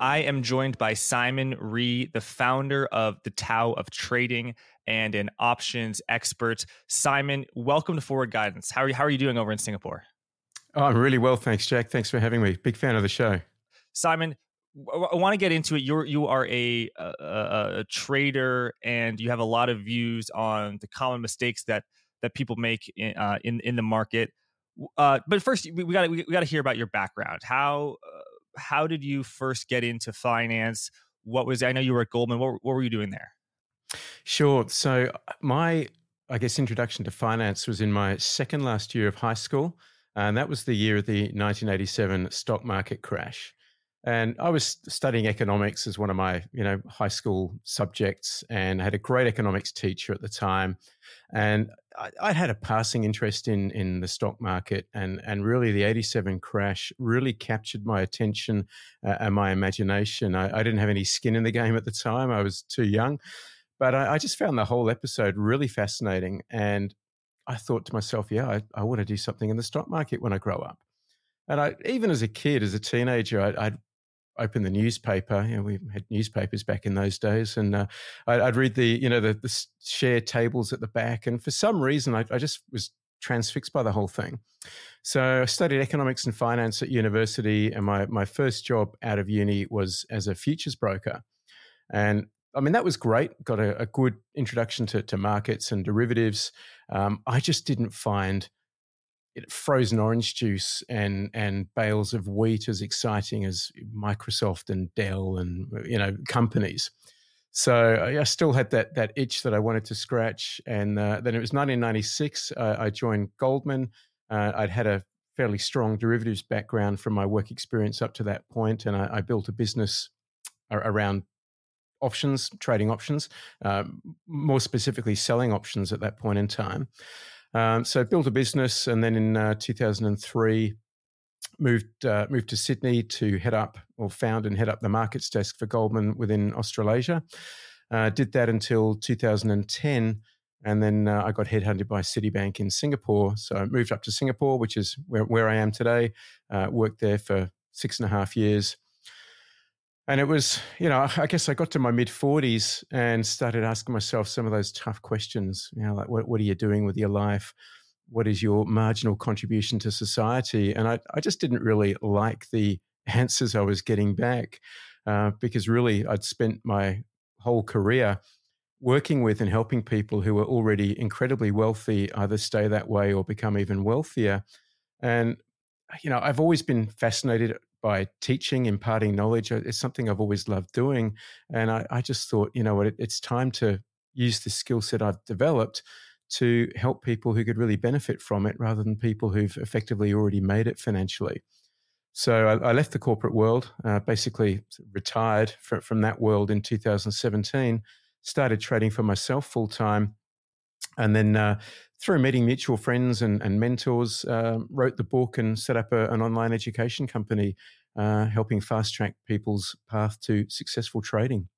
I am joined by Simon Ree, the founder of the Tao of Trading and an options expert. Simon, welcome to Forward Guidance. How are you, how are you doing over in Singapore? Oh, I'm really well, thanks, Jack. Thanks for having me. Big fan of the show. Simon, I want to get into it. You're you are a, a, a trader, and you have a lot of views on the common mistakes that that people make in uh, in, in the market. Uh, but first, we got we, got to hear about your background. How uh, how did you first get into finance? What was I know you were at Goldman. What, what were you doing there? Sure. So my I guess introduction to finance was in my second last year of high school, and that was the year of the 1987 stock market crash. And I was studying economics as one of my, you know, high school subjects, and I had a great economics teacher at the time. And I, I had a passing interest in in the stock market, and and really the '87 crash really captured my attention uh, and my imagination. I, I, didn't have any skin in the game at the time; I was too young. But I, I just found the whole episode really fascinating, and I thought to myself, "Yeah, I, I want to do something in the stock market when I grow up." And I, even as a kid, as a teenager, I, would open the newspaper. You know, we had newspapers back in those days, and uh, I, would read the you know the, the, share tables at the back, and for some reason, I, I, just was transfixed by the whole thing. So I studied economics and finance at university, and my my first job out of uni was as a futures broker, and I mean that was great. Got a, a good introduction to, to markets and derivatives. Um, I just didn't find frozen orange juice and and bales of wheat as exciting as Microsoft and Dell and you know companies. So I still had that that itch that I wanted to scratch. And uh, then it was 1996. Uh, I joined Goldman. Uh, I'd had a fairly strong derivatives background from my work experience up to that point, and I, I built a business around options, trading options, um, more specifically selling options at that point in time. Um, so built a business, and then in uh, 2003 moved uh, moved to Sydney to head up or found and head up the markets desk for Goldman within Australasia. Uh, did that until 2010, and then uh, I got headhunted by Citibank in Singapore. So I moved up to Singapore, which is where, where I am today. Uh, worked there for six and a half years and it was you know i guess i got to my mid 40s and started asking myself some of those tough questions you know like what, what are you doing with your life? What is your marginal contribution to society? And i, I just didn't really like the answers i was getting back uh, because really i'd spent my whole career working with and helping people who were already incredibly wealthy either stay that way or become even wealthier. And you know i've always been fascinated by teaching, imparting knowledge. Uh, it's something I've always loved doing. And I, I just thought, you know what, it, it's time to use the skill set I've developed to help people who could really benefit from it rather than people who've effectively already made it financially. So I, I left the corporate world, uh, basically retired from, from that world in 2017, started trading for myself full time. And then uh, through meeting mutual friends and, and mentors, uh, wrote the book and set up a, an online education company, uh, helping fast track people's path to successful trading.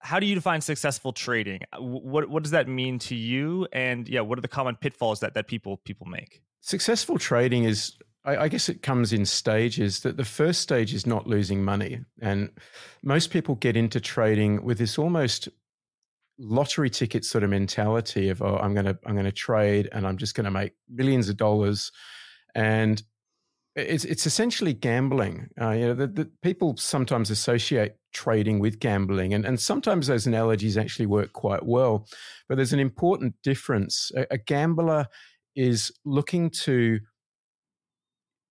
How do you define successful trading? Uh, what what does that mean to you? And yeah, what are the common pitfalls that that people people make? Successful trading is I, I guess it comes in stages that the first stage is not losing money. And most people get into trading with this almost lottery ticket sort of mentality of oh i'm going to i'm to trade and i'm just going to make millions of dollars. And it's it's essentially gambling. Uh, you know the, the people sometimes associate trading with gambling and, and sometimes those analogies actually work quite well but there's an important difference. A, a gambler is looking to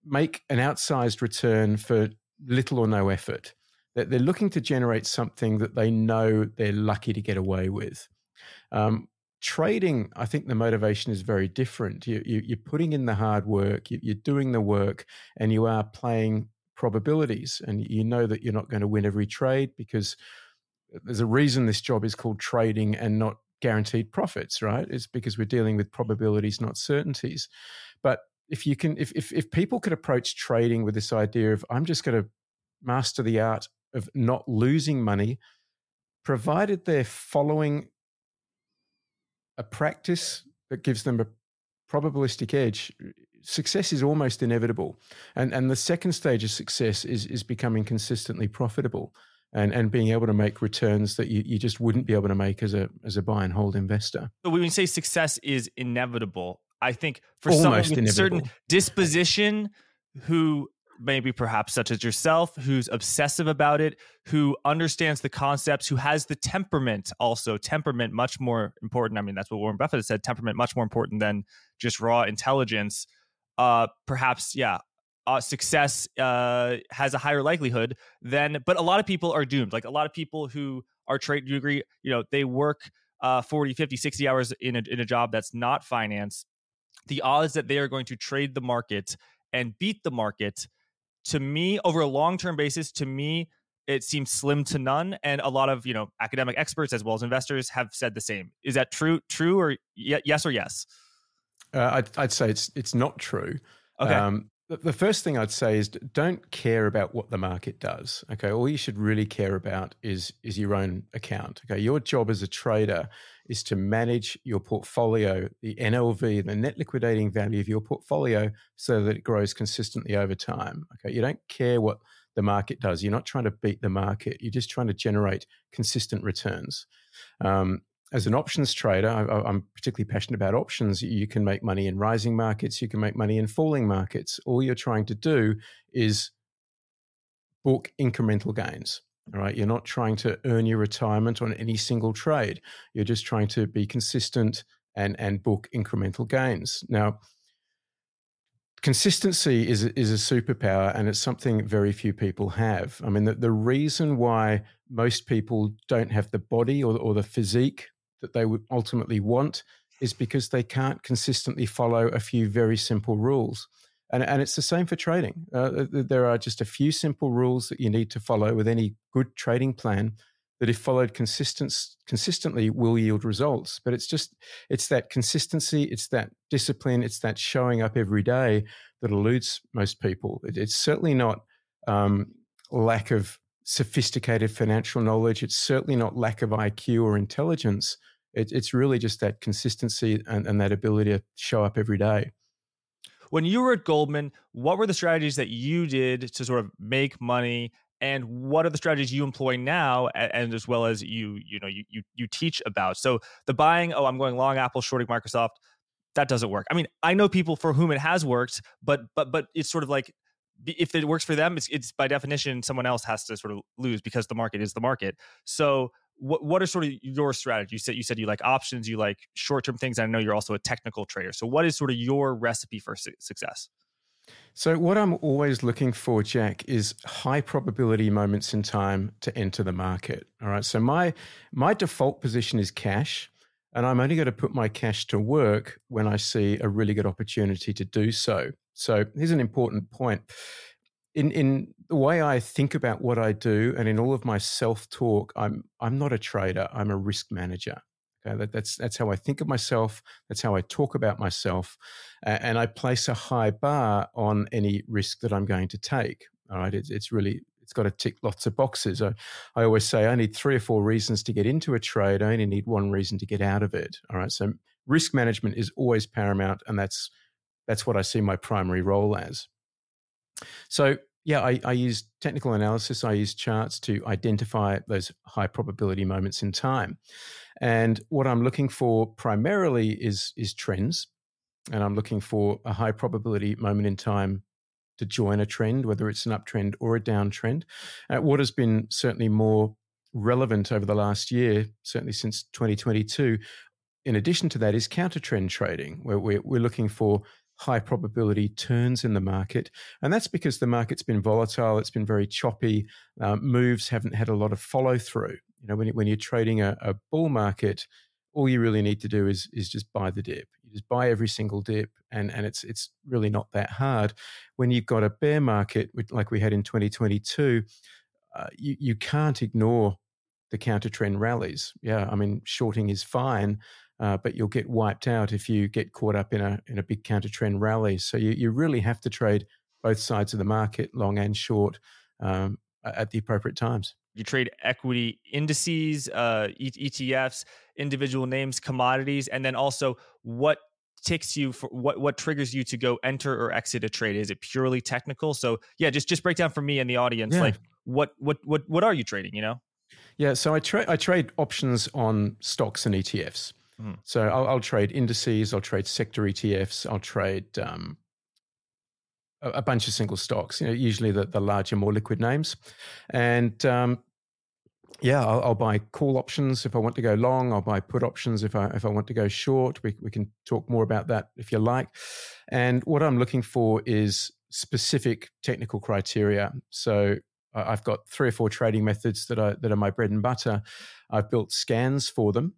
make an outsized return for little or no effort that they're looking to generate something that they know they're lucky to get away with. Um, trading, I think the motivation is very different. You, you, are putting in the hard work, you, you're doing the work, and you are playing probabilities. And you know that you're not going to win every trade because there's a reason this job is called trading and not guaranteed profits, right? It's because we're dealing with probabilities, not certainties. But if you can, if, if, if people could approach trading with this idea of, I'm just going to master the art of not losing money, provided they're following a practice that gives them a probabilistic edge. success is almost inevitable. And and the second stage of success is is becoming consistently profitable and and being able to make returns that you, you just wouldn't be able to make as a as a buy and hold investor. But when we say success is inevitable, I think for Almost someone with inevitable. certain disposition who maybe perhaps such as yourself who's obsessive about it who understands the concepts who has the temperament also. Temperament much more important. I mean that's what warren buffett said temperament much more important than just raw intelligence. Uh perhaps yeah uh, success uh, has a higher likelihood than but a lot of people are doomed. Like a lot of people who are trade you agree you know they work uh, 40 50 60 hours in a, in a job that's not finance. The odds that they are going to trade the market and beat the market to me over a long-term basis to me it seems slim to none and a lot of you know academic experts as well as investors have said the same. Is that true true or yes or yes? Uh, I'd, I'd, say it's it's not true. Okay. Um, the first thing I'd say is don't care about what the market does. Okay, all you should really care about is is your own account. Okay, your job as a trader is to manage your portfolio, the NLV, the net liquidating value of your portfolio, so that it grows consistently over time. Okay, you don't care what the market does. You're not trying to beat the market. You're just trying to generate consistent returns. Um, as an options trader, I, am particularly passionate about options. You can make money in rising markets, you can make money in falling markets. All you're trying to do is book incremental gains. All right. You're not trying to earn your retirement on any single trade. You're just trying to be consistent and, and book incremental gains. Now, consistency is, is a superpower and it's something very few people have. I mean, the, the reason why most people don't have the body or, or the physique that they would ultimately want is because they can't consistently follow a few very simple rules. And, and it's the same for trading. Uh, there are just a few simple rules that you need to follow with any good trading plan that, if followed consistent, consistently, will yield results. But it's just it's that consistency, it's that discipline, it's that showing up every day that eludes most people. It, it's certainly not um, lack of sophisticated financial knowledge. It's certainly not lack of IQ or intelligence. It, it's really just that consistency and, and that ability to show up every day. When you were at Goldman, what were the strategies that you did to sort of make money and what are the strategies you employ now and as well as you you know you you, you teach about so the buying oh i'm going long apple shorting microsoft that doesn't work i mean i know people for whom it has worked but but but it's sort of like if it works for them, it's, it's by definition someone else has to sort of lose because the market is the market. So what what are sort of your strategy? You said you said you like options, you like short term things. I know you're also a technical trader. So what is sort of your recipe for su- success? So what I'm always looking for, Jack, is high probability moments in time to enter the market. All right. So my my default position is cash. And I'm only going to put my cash to work when I see a really good opportunity to do so. So here's an important point. In in the way I think about what I do and in all of my self-talk, I'm I'm not a trader, I'm a risk manager. Okay, that, that's that's how I think of myself. That's how I talk about myself, uh, and I place a high bar on any risk that I'm going to take. All right, it's, it's really it's got to tick lots of boxes. I, I always say I need three or four reasons to get into a trade. I only need one reason to get out of it. All right. So risk management is always paramount, and that's that's what I see my primary role as. So yeah, I, I use technical analysis. I use charts to identify those high probability moments in time, and what I'm looking for primarily is is trends, and I'm looking for a high probability moment in time to join a trend, whether it's an uptrend or a downtrend. Uh, what has been certainly more relevant over the last year, certainly since 2022, in addition to that, is counter trend trading, where we're, we're looking for high probability turns in the market. And that's because the market's been volatile, it's been very choppy, um, moves haven't had a lot of follow through. You know, when, when you're trading a, a bull market, all you really need to do is is just buy the dip. You just buy every single dip, and and it's it's really not that hard. When you've got a bear market like we had in 2022, uh, you you can't ignore the counter trend rallies. Yeah, I mean shorting is fine, uh, but you'll get wiped out if you get caught up in a in a big counter trend rally. So you you really have to trade both sides of the market, long and short, um, at the appropriate times. You trade equity indices, uh, ETFs, individual names, commodities, and then also what ticks you for what what triggers you to go enter or exit a trade? Is it purely technical? So yeah, just just break down for me and the audience yeah. like what what what what are you trading? You know. Yeah, so I trade I trade options on stocks and ETFs. Mm-hmm. So I'll, I'll, trade indices, I'll trade sector ETFs, I'll trade um, a, a, bunch of single stocks. You know, usually the, the larger, more liquid names, and um, yeah, I'll, I'll, buy call options if I want to go long. I'll buy put options if I if I want to go short. We we can talk more about that if you like. And what I'm looking for is specific technical criteria. So I've got three or four trading methods that are that are my bread and butter. I've built scans for them,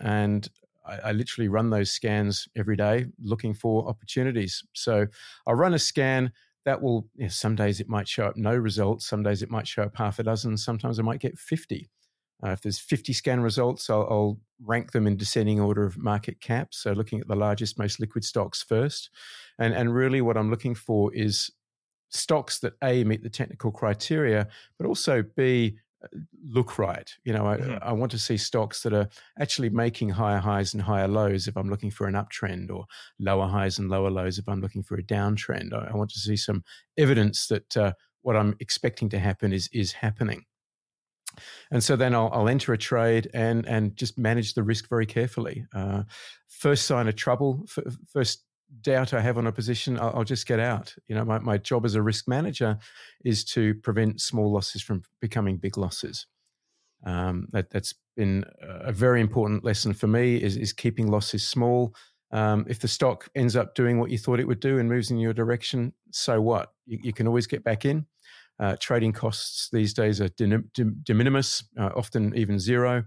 and I, I, literally run those scans every day, looking for opportunities. So I run a scan that will. You know, some days it might show up no results. Some days it might show up half a dozen. Sometimes I might get fifty. Uh, if there's 50 scan results, I'll, I'll, rank them in descending order of market cap. So looking at the largest, most liquid stocks first. And, and really what I'm looking for is stocks that A, meet the technical criteria, but also B, look right. You know, I, mm-hmm. I, want to see stocks that are actually making higher highs and higher lows if I'm looking for an uptrend, or lower highs and lower lows if I'm looking for a downtrend. I, I want to see some evidence that uh, what I'm expecting to happen is is happening. And so then I'll, I'll, enter a trade and and just manage the risk very carefully. Uh, first sign of trouble, f- first doubt I have on a position, I'll, I'll, just get out. You know, my, my job as a risk manager is to prevent small losses from becoming big losses. Um, that, that's been a very important lesson for me is, is keeping losses small. Um, if the stock ends up doing what you thought it would do and moves in your direction, so what? You, you can always get back in. Uh, trading costs these days are de, de, de minimis, uh, often even zero.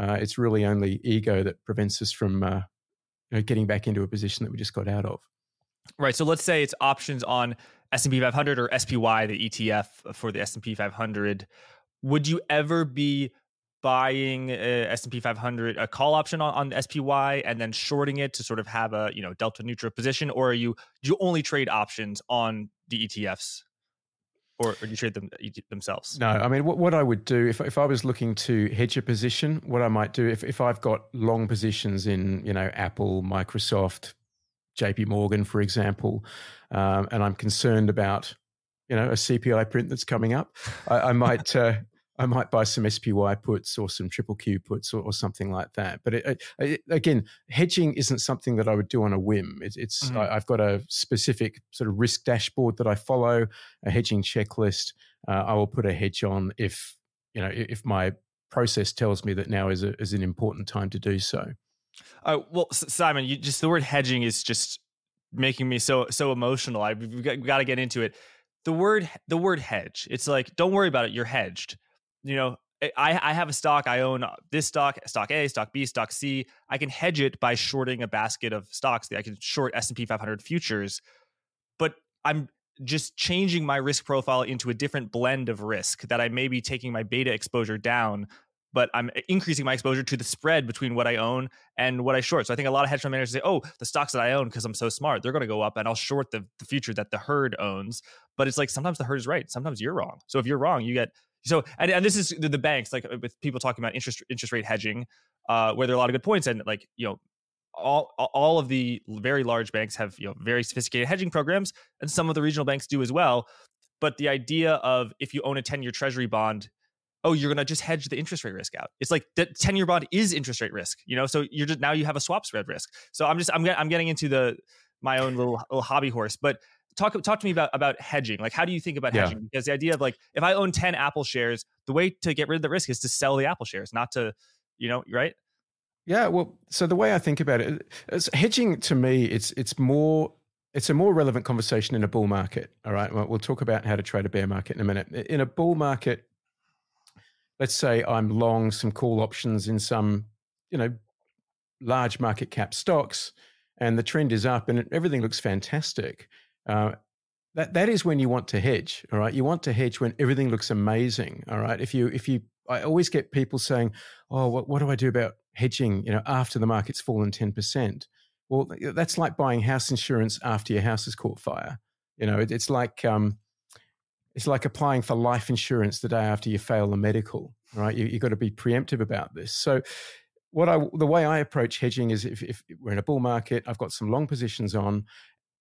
Uh, it's really only ego that prevents us from uh, you know, getting back into a position that we just got out of. Right. So let's say it's options on S&P 500 or SPY, the ETF for the S&P 500. Would you ever be buying uh, a S&P 500 a call option on, on SPY and then shorting it to sort of have a, you know, delta neutral position or are you do you only trade options on the ETFs? Or, or do you trade them themselves? No, I mean, what, what I would do if, if I was looking to hedge a position, what I might do if, if I've got long positions in, you know, Apple, Microsoft, JP Morgan, for example, um, and I'm concerned about, you know, a CPI print that's coming up, I, I might uh, I might buy some SPY puts or some triple Q puts or, or something like that. But it, it, again, hedging isn't something that I would do on a whim. It, it's mm-hmm. I, have got a specific sort of risk dashboard that I follow, a hedging checklist. Uh, I will put a hedge on if you know if my process tells me that now is a, is an important time to do so. Uh, well, Simon, you just the word hedging is just making me so so emotional. I we've got, we've got to get into it. The word the word hedge. It's like don't worry about it. You're hedged you know, I, I have a stock. I own uh, this stock, stock A, stock B, stock C. I can hedge it by shorting a basket of stocks. I can short S and P 500 futures, but I'm just changing my risk profile into a different blend of risk that I may be taking my beta exposure down, but I'm increasing my exposure to the spread between what I own and what I short. So I think a lot of hedge fund managers say, "Oh, the stocks that I own because I'm so smart, they're going to go up, and I'll short the, the future that the herd owns." But it's like sometimes the herd is right, sometimes you're wrong. So if you're wrong, you get so and, and this is the, the banks like with people talking about interest interest rate hedging, uh, where there are a lot of good points and like you know all all of the very large banks have you know very sophisticated hedging programs and some of the regional banks do as well. But the idea of if you own a 10 year treasury bond, oh, you're gonna just hedge the interest rate risk out. It's like the 10 year bond is interest rate risk, you know. So you're just now you have a swap spread risk. So I'm just I'm I'm getting into the my own little little hobby horse, but talk talk to me about about hedging. Like, how do you think about yeah. hedging? Because the idea of like, if I own ten Apple shares, the way to get rid of the risk is to sell the Apple shares, not to, you know, right? Yeah. Well, so the way I think about it, hedging to me, it's it's more it's a more relevant conversation in a bull market. All right. Well, we'll talk about how to trade a bear market in a minute. In a bull market, let's say I'm long some call options in some, you know, large market cap stocks, and the trend is up and everything looks fantastic. Uh, that that is when you want to hedge. All right, you want to hedge when everything looks amazing. All right, if you if you, I always get people saying, "Oh, what, what do I do about hedging?" You know, after the market's fallen ten percent. Well, that's like buying house insurance after your house has caught fire. You know, it, it's like um, it's like applying for life insurance the day after you fail the medical. Right, you, you've got to be preemptive about this. So what I the way I approach hedging is if, if we're in a bull market, I've got some long positions on.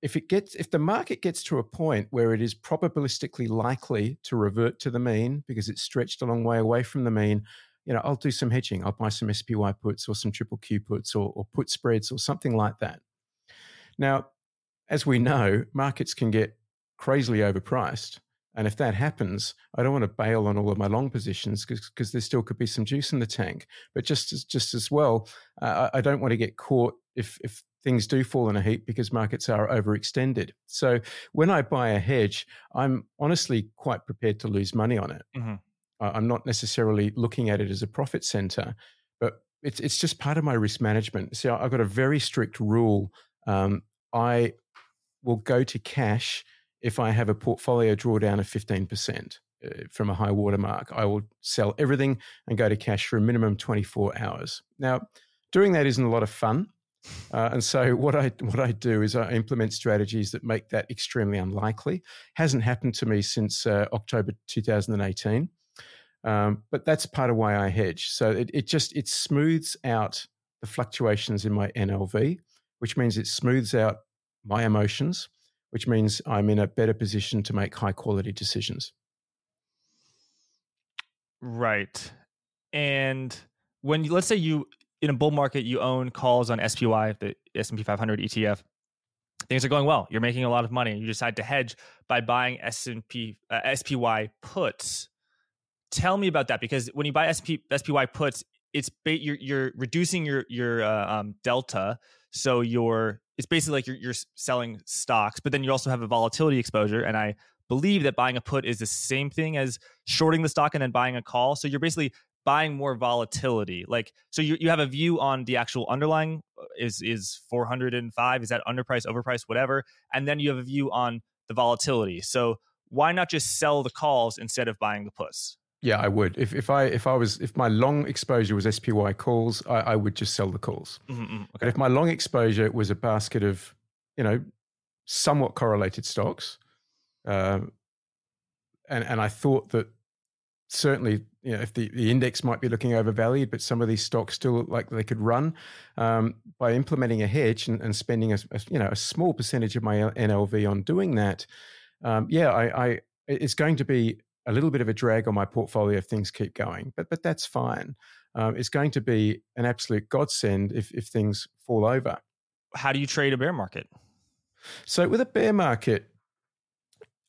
If it gets if the market gets to a point where it is probabilistically likely to revert to the mean because it's stretched a long way away from the mean, you know, I'll do some hedging. I'll buy some SPY puts or some triple Q puts or, or put spreads or something like that. Now, as we know, markets can get crazily overpriced. And if that happens, I don't want to bail on all of my long positions because there still could be some juice in the tank. But just as, just as well, uh, I don't want to get caught if, if things do fall in a heap because markets are overextended. So when I buy a hedge, I'm honestly quite prepared to lose money on it. Mm-hmm. I'm not necessarily looking at it as a profit center, but it's it's just part of my risk management. So I've got a very strict rule. Um, I will go to cash if I have a portfolio drawdown of 15% uh, from a high watermark. I will sell everything and go to cash for a minimum 24 hours. Now, doing that isn't a lot of fun. Uh, and so what I what I do is I implement strategies that make that extremely unlikely. Hasn't happened to me since uh, October 2018, um, but that's part of why I hedge. So it, it just it smooths out the fluctuations in my NLV, which means it smooths out my emotions which means I'm in a better position to make high quality decisions. Right. And when you, let's say you in a bull market you own calls on SPY, the S&P 500 ETF, things are going well. You're making a lot of money. You decide to hedge by buying S&P uh, SPY puts. Tell me about that because when you buy SP, SPY puts, it's ba- you're, you're reducing your your uh, um, delta, so you're it's basically like you're, you're selling stocks, but then you also have a volatility exposure. And I believe that buying a put is the same thing as shorting the stock and then buying a call. So you're basically buying more volatility. Like, so you, you have a view on the actual underlying uh, is, is 405. Is that underpriced, overpriced, whatever. And then you have a view on the volatility. So why not just sell the calls instead of buying the puts? Yeah, I would. If if I if I was if my long exposure was SPY calls, I, I would just sell the calls. Mm-hmm, mm-hmm. okay. But if my long exposure was a basket of, you know, somewhat correlated stocks, uh, and and I thought that certainly, you know, if the, the index might be looking overvalued, but some of these stocks still look like they could run um, by implementing a hedge and, and spending a, a, you know a small percentage of my NLV on doing that. Um, yeah, I, I it's going to be a little bit of a drag on my portfolio if things keep going, but but that's fine. Um, it's going to be an absolute godsend if if things fall over. How do you trade a bear market? So with a bear market,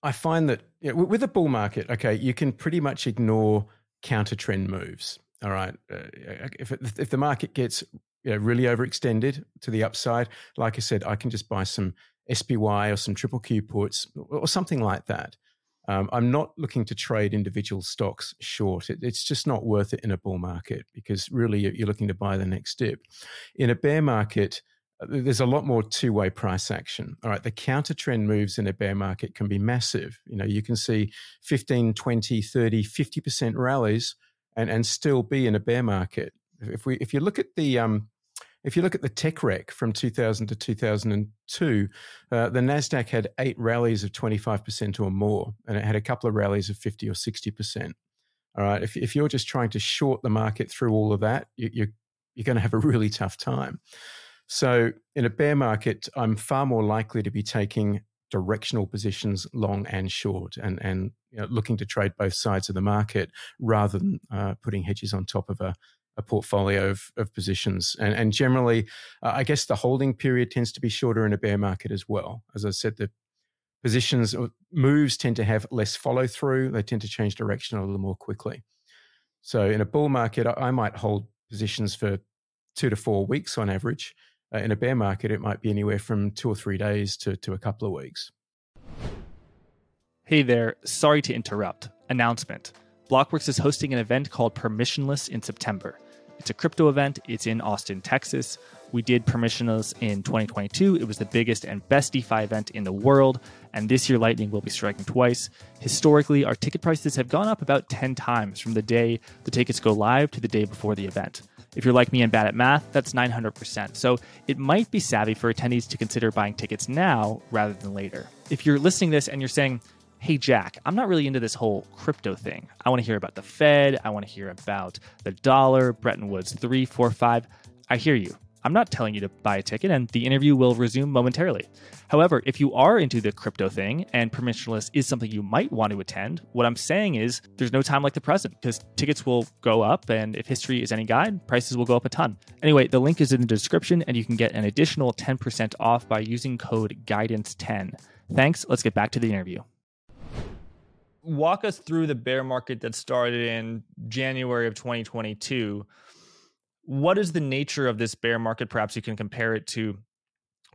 I find that you know, with a bull market, okay, you can pretty much ignore counter trend moves. All right, uh, if if the market gets you know, really overextended to the upside, like I said, I can just buy some SPY or some triple Q puts or something like that. Um, I'm not looking to trade individual stocks short. It, it's just not worth it in a bull market because really you're looking to buy the next dip. In a bear market, uh, there's a lot more two-way price action. All right, the counter trend moves in a bear market can be massive. You know, you can see 15, 20, 30, 50% rallies and, and still be in a bear market. If we if you look at the um, if you look at the tech wreck from 2000 to 2002, uh, the NASDAQ had eight rallies of 25% or more, and it had a couple of rallies of 50 or 60%. All right. If, if you're just trying to short the market through all of that, you, you're, you're going to have a really tough time. So, in a bear market, I'm far more likely to be taking directional positions long and short and, and you know, looking to trade both sides of the market rather than uh, putting hedges on top of a a portfolio of, of positions. And, and generally, uh, I guess the holding period tends to be shorter in a bear market as well. As I said, the positions moves tend to have less follow through. They tend to change direction a little more quickly. So in a bull market, I might hold positions for two to four weeks on average. Uh, in a bear market, it might be anywhere from two or three days to, to a couple of weeks. Hey there, sorry to interrupt. Announcement. Blockworks is hosting an event called Permissionless in September. It's a crypto event. It's in Austin, Texas. We did Permissionless in 2022. It was the biggest and best DeFi event in the world. And this year, Lightning will be striking twice. Historically, our ticket prices have gone up about 10 times from the day the tickets go live to the day before the event. If you're like me and bad at math, that's 900%. So it might be savvy for attendees to consider buying tickets now rather than later. If you're listening to this and you're saying, hey, Jack, I'm not really into this whole crypto thing. I want to hear about the Fed. I want to hear about the dollar, Bretton Woods 345. I hear you. I'm not telling you to buy a ticket, and the interview will resume momentarily. However, if you are into the crypto thing and permissionless is something you might want to attend, what I'm saying is there's no time like the present because tickets will go up, and if history is any guide, prices will go up a ton. Anyway, the link is in the description, and you can get an additional 10% off by using code GUIDANCE10. Thanks. Let's get back to the interview walk us through the bear market that started in January of 2022 what is the nature of this bear market? Perhaps you can compare it to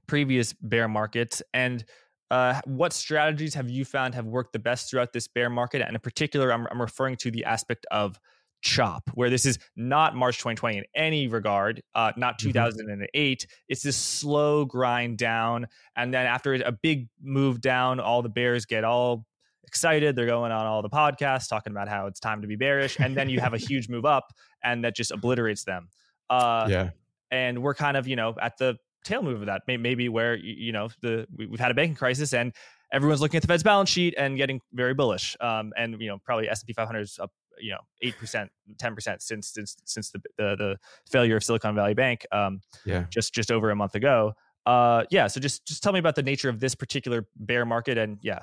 previous bear markets. And uh, what strategies have you found have worked the best throughout this bear market? And in particular, I'm, I'm referring to the aspect of chop, where this is not March 2020 in any regard, uh, not 2008. Mm-hmm. It's this slow grind down. And then after a big move down, all the bears get all excited. They're going on all the podcasts talking about how it's time to be bearish. And then you have a huge move up and that just obliterates them. Uh, yeah. And we're kind of, you know, at the tail move of that. Maybe where, you know, the we've had a banking crisis and everyone's looking at the Fed's balance sheet and getting very bullish. Um, and, you know, probably S&P 500 is up, you know, 8%, 10% since, since, since the, the, the failure of Silicon Valley Bank um, yeah. just, just over a month ago. Uh, yeah. So just, just tell me about the nature of this particular bear market and yeah,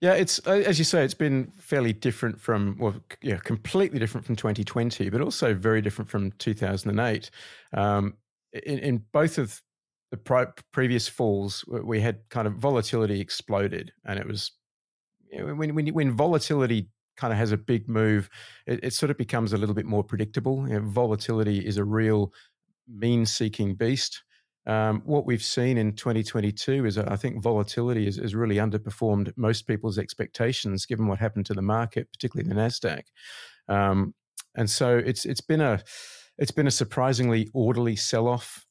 yeah, it's uh, as you say, it's been fairly different from well, yeah, completely different from 2020, but also very different from 2008. Um, in, in, both of the pri- previous falls, we had kind of volatility exploded, and it was you know, when, when when volatility kind of has a big move, it, it sort of becomes a little bit more predictable. You know, volatility is a real mean-seeking beast. Um, what we've seen in 2022 is I think volatility has, has, really underperformed most people's expectations, given what happened to the market, particularly the Nasdaq. Um, and so it's it's been a it's been a surprisingly orderly sell off.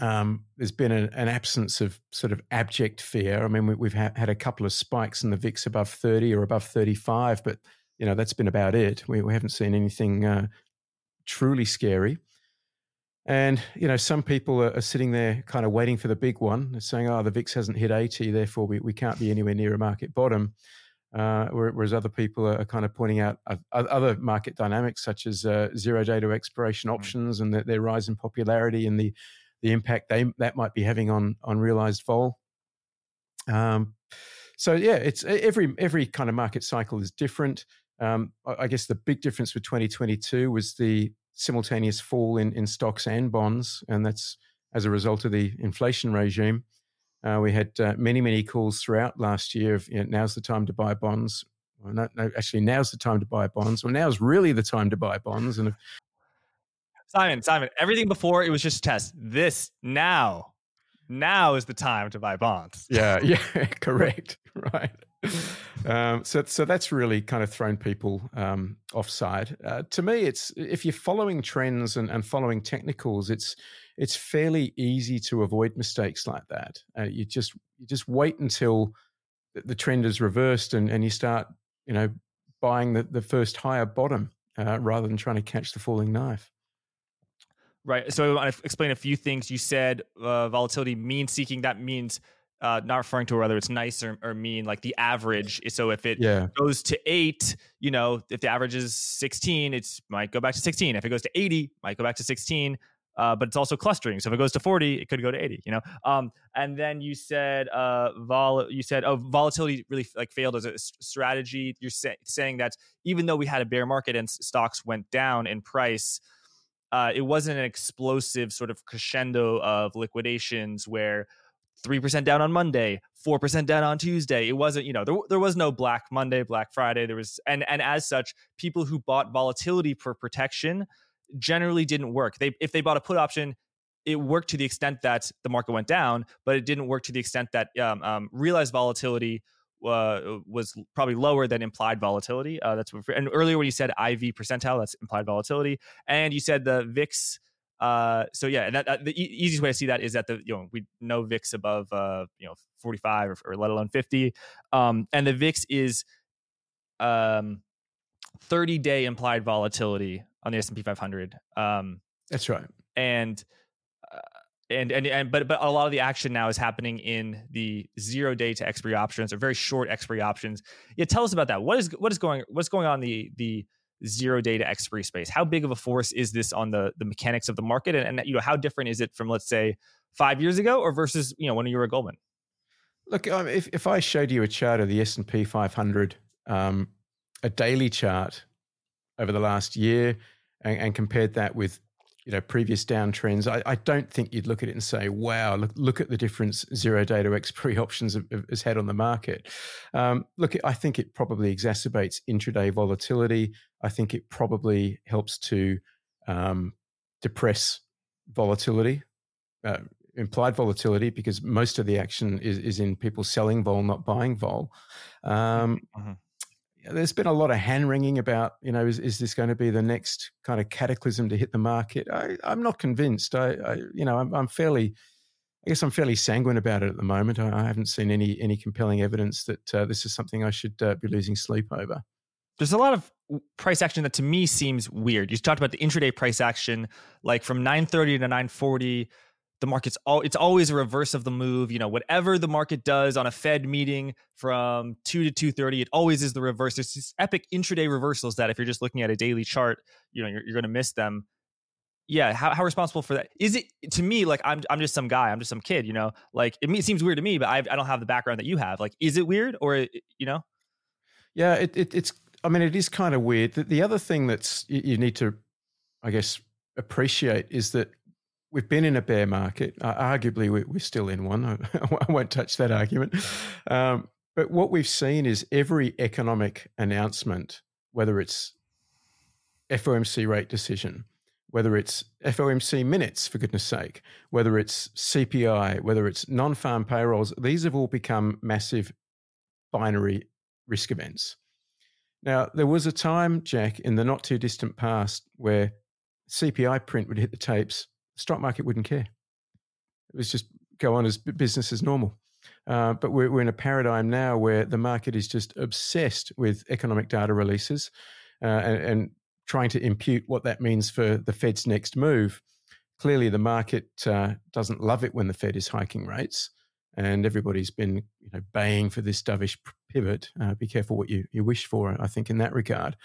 Um, there's been a, an absence of sort of abject fear. I mean, we, have ha- had a couple of spikes in the VIX above 30 or above 35, but you know that's been about it. We, we haven't seen anything uh, truly scary. And you know, some people are, are, sitting there kind of waiting for the big one, saying, "Oh, the VIX hasn't hit 80, therefore we, we can't be anywhere near a market bottom." Uh, whereas other people are, kind of pointing out other market dynamics, such as uh, zero day to expiration mm. options and their, their rise in popularity and the the impact they that might be having on on realized vol. Um, so yeah, it's every every kind of market cycle is different. Um, I guess the big difference with 2022 was the simultaneous fall in, in stocks and bonds, and that's as a result of the inflation regime. Uh, we had uh, many, many calls throughout last year of you know, now's the time to buy bonds. Well, no, no, actually, now's the time to buy bonds. Well, now's really the time to buy bonds. And if- Simon, Simon, everything before it was just test. This now, now is the time to buy bonds. Yeah, yeah, correct, right. Um, so, so that's really kind of thrown people um, offside. Uh, to me, it's if you're following trends and, and, following technicals, it's it's fairly easy to avoid mistakes like that. Uh, you just you just wait until the trend is reversed and, and you start, you know, buying the, the first higher bottom uh, rather than trying to catch the falling knife. Right. So I want to explain a few things. You said uh, volatility means seeking. That means uh, not referring to whether it's nice or, or mean, like the average. So if it yeah. goes to eight, you know, if the average is 16, it might go back to 16. If it goes to 80, might go back to 16. Uh, but it's also clustering. So if it goes to 40, it could go to 80, you know? Um, and then you said, uh, vol, you said, oh, volatility really like failed as a strategy. You're say- saying that even though we had a bear market and stocks went down in price, uh, it wasn't an explosive sort of crescendo of liquidations where 3% down on Monday, 4% down on Tuesday. It wasn't, you know, there, there was no Black Monday, Black Friday. There was, and, and as such, people who bought volatility for protection generally didn't work. They, if they bought a put option, it worked to the extent that the market went down, but it didn't work to the extent that um, um, realized volatility uh, was probably lower than implied volatility. Uh, that's what, and earlier when you said IV percentile, that's implied volatility, and you said the VIX uh, so yeah, and that, that, the e- easiest way to see that is that the you know we know VIX above uh, you know 45 or, or let alone 50, um, and the VIX is um 30 day implied volatility on the S&P 500. Um, That's right. And uh, and and and but but a lot of the action now is happening in the zero day to expiry options or very short expiry options. Yeah, tell us about that. What is what is going what's going on the the zero day to expiry space? How big of a force is this on the the mechanics of the market, and, and you know how different is it from let's say five years ago or versus you know when you were a Goldman? Look, um, if if I showed you a chart of the S and P 500, um, a daily chart over the last year, and, and compared that with you know previous downtrends, I, I, don't think you'd look at it and say, "Wow, look look at the difference zero day to expiry options has had on the market." Um, look, I think it probably exacerbates intraday volatility. I think it probably helps to um, depress volatility. Uh, implied volatility because most of the action is, is in people selling vol, not buying vol. Um, mm-hmm. There's been a lot of hand wringing about, you know, is, is this going to be the next kind of cataclysm to hit the market? I, am not convinced. I, I, you know, I'm, I'm, fairly, I guess I'm fairly sanguine about it at the moment. I, I haven't seen any any compelling evidence that uh, this is something I should uh, be losing sleep over. There's a lot of price action that to me seems weird. You talked about the intraday price action, like from 9:30 to 9:40 the market's all it's always a reverse of the move you know whatever the market does on a fed meeting from 2 to 2.30 it always is the reverse. There's these epic intraday reversals that if you're just looking at a daily chart you know you're, you're going to miss them. Yeah how, how responsible for that? Is it to me like I'm, I'm just some guy i'm just some kid you know? Like it, it seems weird to me but I've, i do not have the background that you have. Like is it weird or you know? Yeah it, it, it's i mean it is kind of weird. The, the other thing that's you need to i guess appreciate is that we've been in a bear market. Uh, arguably, we, are still in one. I, won't touch that argument. Um, but what we've seen is every economic announcement, whether it's FOMC rate decision, whether it's FOMC minutes, for goodness sake, whether it's CPI, whether it's non farm payrolls, these have all become massive binary risk events. Now, there was a time, Jack, in the not too distant past where CPI print would hit the tapes stock market wouldn't care. It was just go on as business as normal. Uh, but we're, we're in a paradigm now where the market is just obsessed with economic data releases uh, and, and, trying to impute what that means for the Fed's next move. Clearly, the market uh, doesn't love it when the Fed is hiking rates, and everybody's been you know baying for this dovish pivot. Uh, be careful what you, you wish for, I think, in that regard.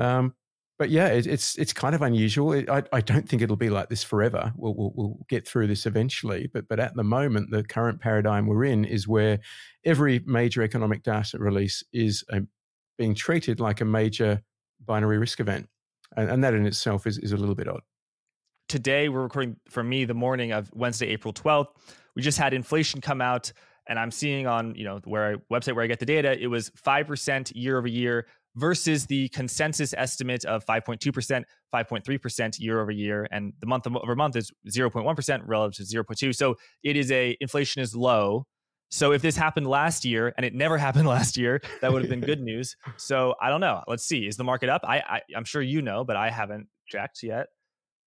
Um, but yeah, it, it's it's kind of unusual. It, I I don't think it'll be like this forever. We'll, we'll, we'll get through this eventually. But but at the moment, the current paradigm we're in is where every major economic data release is a, being treated like a major binary risk event, and, and that in itself is is a little bit odd. Today we're recording for me the morning of Wednesday, April twelfth. We just had inflation come out, and I'm seeing on you know where I, website where I get the data, it was five percent year over year versus the consensus estimate of 5.2%, 5.3% year over year. And the month over month is 0.1% relative to 0.2. So it is a inflation is low. So if this happened last year and it never happened last year, that would have been good news. So I don't know. Let's see. Is the market up? I, I am sure you know, but I haven't checked yet.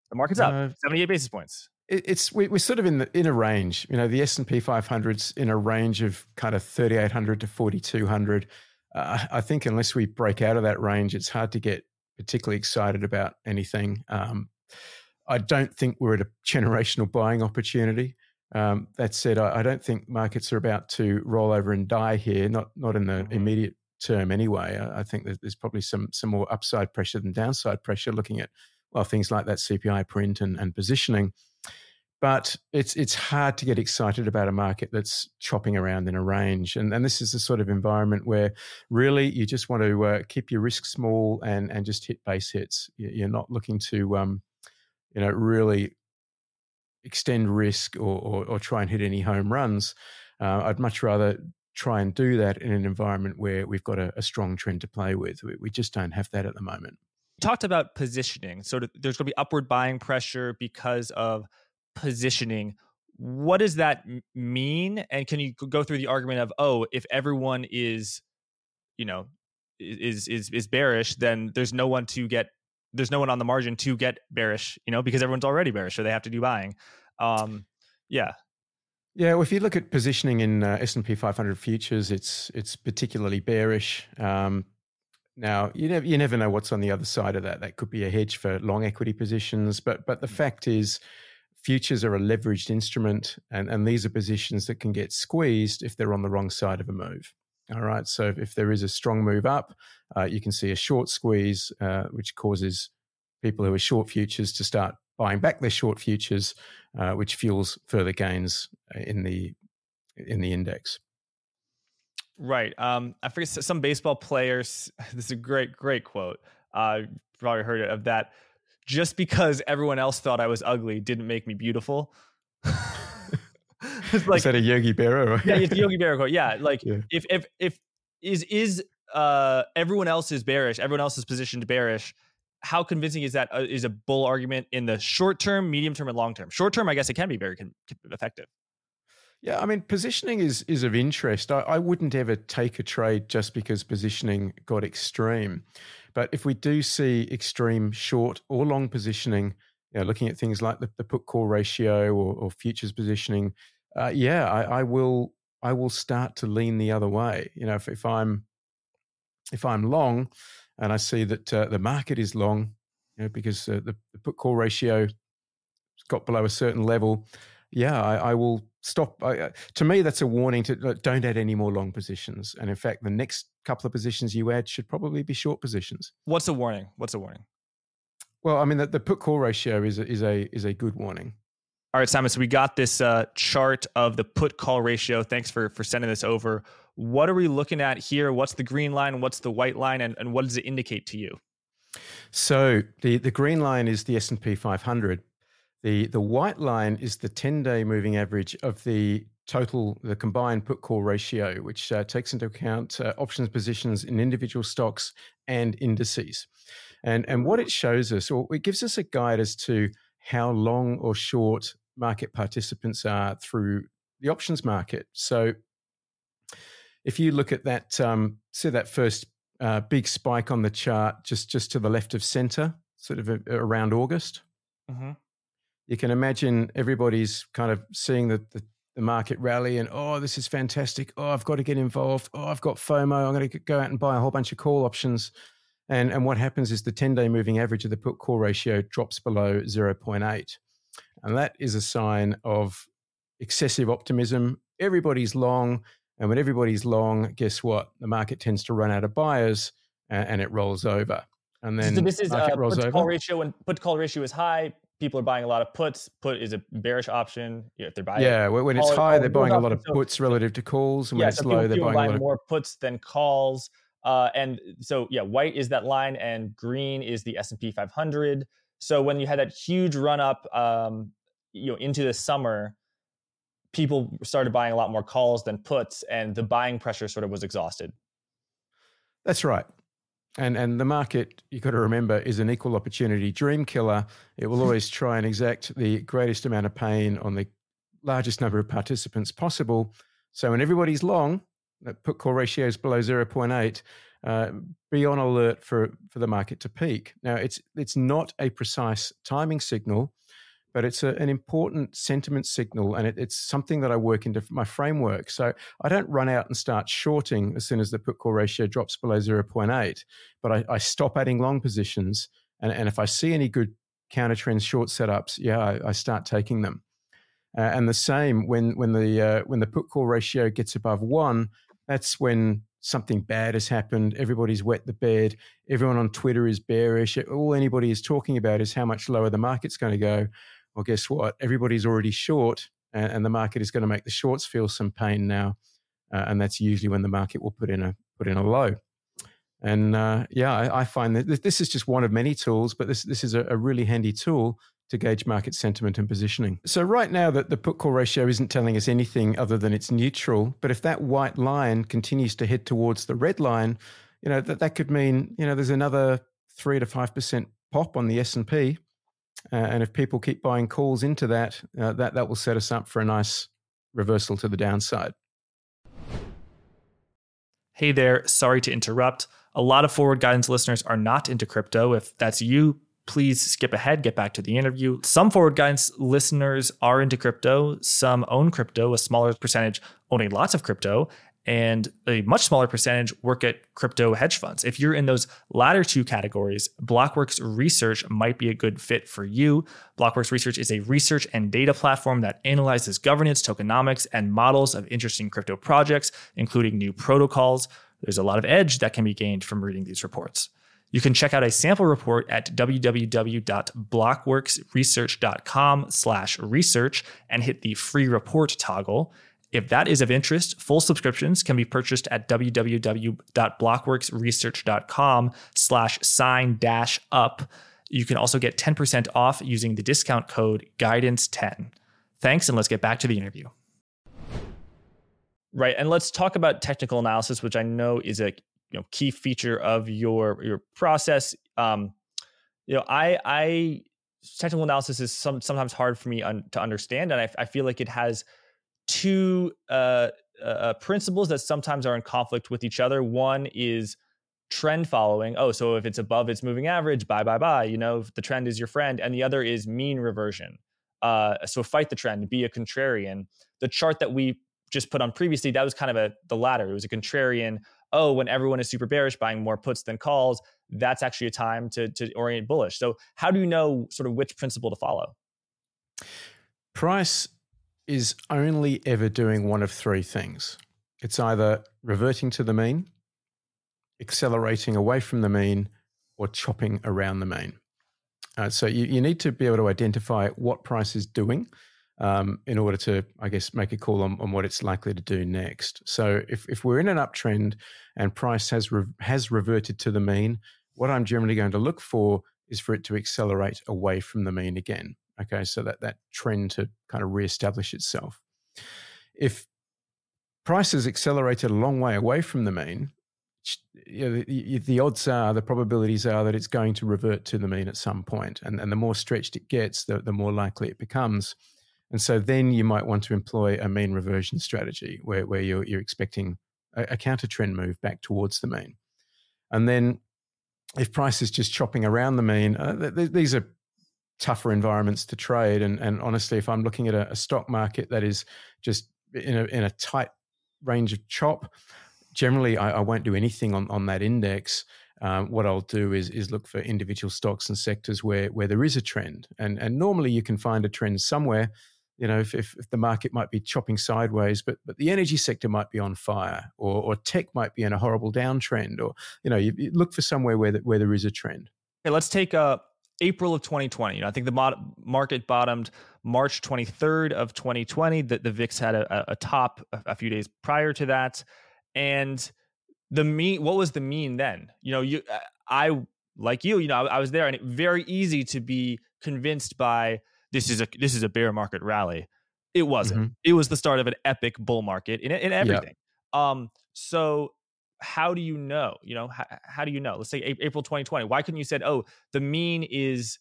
The market's up, uh, 78 basis points. It's we, are sort of in the in a range. You know, the S and P 500's in a range of kind of 3,800 to 4,200 uh, I think unless we break out of that range, it's hard to get particularly excited about anything. Um, I don't think we're at a generational buying opportunity. Um, that said, I, I, don't think markets are about to roll over and die here. Not not in the mm-hmm. immediate term, anyway. I, I think there's probably some some more upside pressure than downside pressure. Looking at well things like that CPI print and, and positioning but it's it's hard to get excited about a market that's chopping around in a range and and this is the sort of environment where really you just want to uh, keep your risk small and and just hit base hits. You're not looking to um, you know really extend risk or, or, or try and hit any home runs. Uh, i'd much rather try and do that in an environment where we've got a, a strong trend to play with. We, we just don't have that at the moment. Talked about positioning so there's going to be upward buying pressure because of positioning what does that mean? And can you go through the argument of oh if everyone is you know is is is bearish then there's no one to get there's no one on the margin to get bearish you know because everyone's already bearish so they have to do buying. Um yeah. Yeah well if you look at positioning in uh, S&P 500 futures it's it's particularly bearish um now you never you never know what's on the other side of that. That could be a hedge for long equity positions but but the fact is futures are a leveraged instrument, and, and these are positions that can get squeezed if they're on the wrong side of a move. All right. So if there is a strong move up, uh, you can see a short squeeze, uh, which causes people who are short futures to start buying back their short futures, uh, which fuels further gains in the in the index. Right. Um, I forget some baseball players. This is a great, great quote. Uh, probably heard it of that. Just because everyone else thought I was ugly didn't make me beautiful. like, is that a Yogi Berra? yeah, it's a Yogi Berra quote. Yeah, like yeah. if if if is is uh everyone else is bearish, everyone else is positioned bearish. How convincing is that? Uh, is a bull argument in the short term, medium term, and long term? Short term, I guess it can be very con- effective. Yeah, I mean, positioning is is of interest. I, I, wouldn't ever take a trade just because positioning got extreme. But if we do see extreme short or long positioning, you know, looking at things like the, the put call ratio or, or futures positioning, uh, yeah, I, I, will I will start to lean the other way. You know, if, if I'm if I'm long and I see that uh, the market is long, you know, because uh, the, the put call ratio got below a certain level, yeah, I, I will stop. Uh, to me, that's a warning to uh, don't add any more long positions. And in fact, the next couple of positions you add should probably be short positions. What's a warning? What's a warning? Well, I mean, the, the put call ratio is a, is a is a good warning. All right, Simon. So we got this uh, chart of the put call ratio. Thanks for for sending this over. What are we looking at here? What's the green line? What's the white line? And, and what does it indicate to you? So the the green line is the S and P 500. The the white line is the 10 day moving average of the total the combined put call ratio, which uh, takes into account uh, options positions in individual stocks and indices. And and what it shows us, or it gives us a guide as to how long or short market participants are through the options market. So if you look at that, um, see that first uh, big spike on the chart just, just to the left of center, sort of a, around August, mm-hmm. You can imagine everybody's kind of seeing the, the, the, market rally and, oh, this is fantastic. Oh, I've got to get involved. Oh, I've got FOMO. I'm going to go out and buy a whole bunch of call options. And, and what happens is the 10 day moving average of the put call ratio drops below 0.8. And that is a sign of excessive optimism. Everybody's long. And when everybody's long, guess what? The market tends to run out of buyers and, and it rolls over. And then so this is market uh, rolls put over. call ratio. When put call ratio is high, people are buying a lot of puts. Put is a bearish option. if they're buying, yeah, when it's high, they're buying a lot of puts relative to calls, and yeah, when it's so low, they're buying, buying of... more puts than calls. Uh, and so yeah, white is that line, and green is the S and P 500. So when you had that huge run up, um, you know, into the summer, people started buying a lot more calls than puts, and the buying pressure sort of was exhausted. That's right. And and the market, you've got to remember, is an equal opportunity dream killer. It will always try and exact the greatest amount of pain on the largest number of participants possible. So when everybody's long, put call ratios below 0.8, uh, be on alert for, for the market to peak. Now, it's, it's not a precise timing signal, but it's a, an important sentiment signal and it, it's something that I work into my framework. So I don't run out and start shorting as soon as the put call ratio drops below 0.8, but I, I stop adding long positions. And, and if I see any good counter trend short setups, yeah, I, I start taking them. Uh, and the same when when the uh, when the put call ratio gets above one, that's when something bad has happened. Everybody's wet the bed. Everyone on Twitter is bearish. All anybody is talking about is how much lower the market's going to go. Well, guess what? Everybody's already short, and, and the market is going to make the shorts feel some pain now. Uh, and that's usually when the market will put in a put in a low. And uh, yeah, I, I, find that this is just one of many tools, but this this is a, a really handy tool to gauge market sentiment and positioning. So right now that the put call ratio isn't telling us anything other than it's neutral, but if that white line continues to head towards the red line, you know that that could mean you know there's another 3 to 5% pop on the S&P. Uh, and if people keep buying calls into that, uh, that that will set us up for a nice reversal to the downside. Hey there, sorry to interrupt. A lot of forward guidance listeners are not into crypto. If that's you, please skip ahead, get back to the interview. Some forward guidance listeners are into crypto, some own crypto, a smaller percentage owning lots of crypto. And a much smaller percentage work at crypto hedge funds. If you're in those latter two categories, Blockworks Research might be a good fit for you. Blockworks Research is a research and data platform that analyzes governance, tokenomics, and models of interesting crypto projects, including new protocols. There's a lot of edge that can be gained from reading these reports. You can check out a sample report at www.blockworksresearch.com slash research and hit the free report toggle. If that is of interest, full subscriptions can be purchased at www.blockworksresearch.com slash sign dash up. You can also get 10% off using the discount code guidance10. Thanks, and let's get back to the interview. Right, and let's talk about technical analysis, which I know is a you know key feature of your your process. Um, you know, I I technical analysis is some, sometimes hard for me un, to understand, and I, I feel like it has two uh, uh, principles that sometimes are in conflict with each other. One is trend following. Oh, so if it's above its moving average, bye bye bye. You know, the trend is your friend, and the other is mean reversion. Uh, so fight the trend, be a contrarian. The chart that we just put on previously, that was kind of a the latter. It was a contrarian. Oh, when everyone is super bearish, buying more puts than calls, that's actually a time to to orient bullish. So how do you know sort of which principle to follow? Price is only ever doing one of three things. It's either reverting to the mean, accelerating away from the mean, or chopping around the mean. Uh, so you, you need to be able to identify what price is doing um, in order to, I guess, make a call on, on what it's likely to do next. So if, if we're in an uptrend and price has re- has reverted to the mean, what I'm generally going to look for is for it to accelerate away from the mean again. Okay, so that that trend to kind of reestablish itself. If prices accelerated a long way away from the mean, you know, the, the, odds are, the probabilities are that it's going to revert to the mean at some point. And, and the more stretched it gets, the, the more likely it becomes. And so then you might want to employ a mean reversion strategy where, where you're, you're expecting a, a counter trend move back towards the mean. And then if price is just chopping around the mean, uh, th- these are tougher environments to trade. And, and honestly, if I'm looking at a, a stock market that is just in a, in a tight range of chop, generally I, I won't do anything on, on that index. Um, what I'll do is is look for individual stocks and sectors where where there is a trend, and and normally you can find a trend somewhere. You know, if, if, if the market might be chopping sideways, but but the energy sector might be on fire, or or tech might be in a horrible downtrend, or you know, you, you look for somewhere where where there is a trend. Okay, let's take a April of 2020. You know, I think the mod- market bottomed March 23rd of 2020. The, the VIX had a, a top a, a, few days prior to that, and the mean. What was the mean then? You know, you I like you. You know, I, I was there, and it very easy to be convinced by this is a this is a bear market rally. It wasn't. Mm-hmm. It was the start of an epic bull market in in everything. Um, so how do you know? You know, how, how do you know? Let's say April 2020. Why couldn't you said, oh, the mean is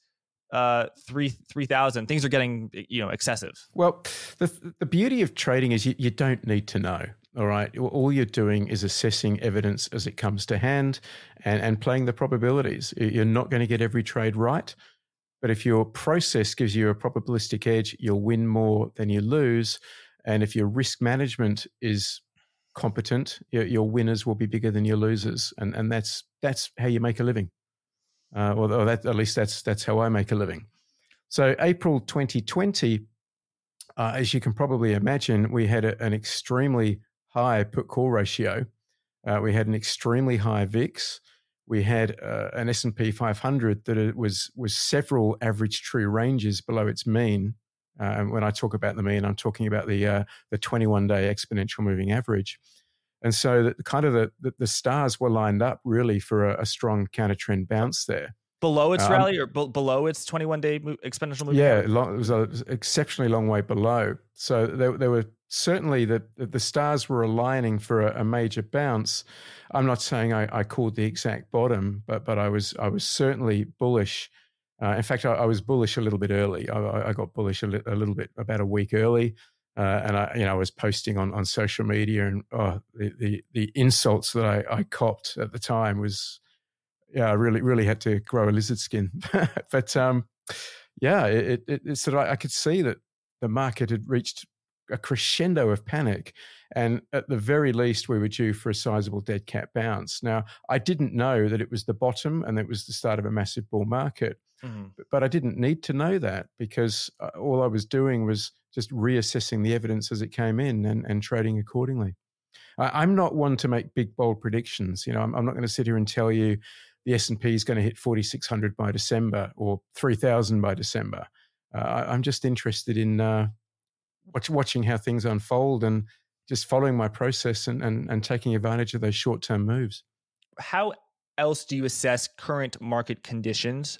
uh three three thousand things are getting you know excessive well the the beauty of trading is you, you don't need to know all right all you're doing is assessing evidence as it comes to hand and and playing the probabilities you're not going to get every trade right but if your process gives you a probabilistic edge you'll win more than you lose and if your risk management is competent, your, your, winners will be bigger than your losers, and and that's that's how you make a living. Uh, or, or that, at least that's that's how I make a living. So April 2020, uh, as you can probably imagine, we had a, an extremely high put call ratio. Uh, we had an extremely high VIX. We had uh, an S&P 500 that was was several average true ranges below its mean. Uh, when I talk about the mean, I'm talking about the uh, the 21 day exponential moving average. And so, the, kind of the, the, the stars were lined up really for a, a strong counter trend bounce there. Below its um, rally or b- below its 21 day mo- exponential moving yeah, long, it was an exceptionally long way below. So there, there were certainly the the stars were aligning for a, a major bounce. I'm not saying I, I, called the exact bottom, but but I was I was certainly bullish uh, in fact, I, I, was bullish a little bit early. I, I got bullish a, li- a, little bit about a week early, uh, and I, you know, I was posting on, on social media, and oh, the, the, the insults that I, I copped at the time was, yeah, I really really had to grow a lizard skin. but um, yeah, it, it, it sort of I could see that the market had reached a crescendo of panic. And at the very least, we were due for a sizable dead cat bounce. Now, I didn't know that it was the bottom and it was the start of a massive bull market. Mm-hmm. But, but, I didn't need to know that because uh, all I was doing was just reassessing the evidence as it came in and, and trading accordingly. I, am not one to make big, bold predictions. You know, I'm, I'm not going to sit here and tell you the S&P is going to hit 4,600 by December or 3,000 by December. Uh, I, am just interested in uh, watch, watching how things unfold and just following my process and, and, and taking advantage of those short term moves. How else do you assess current market conditions?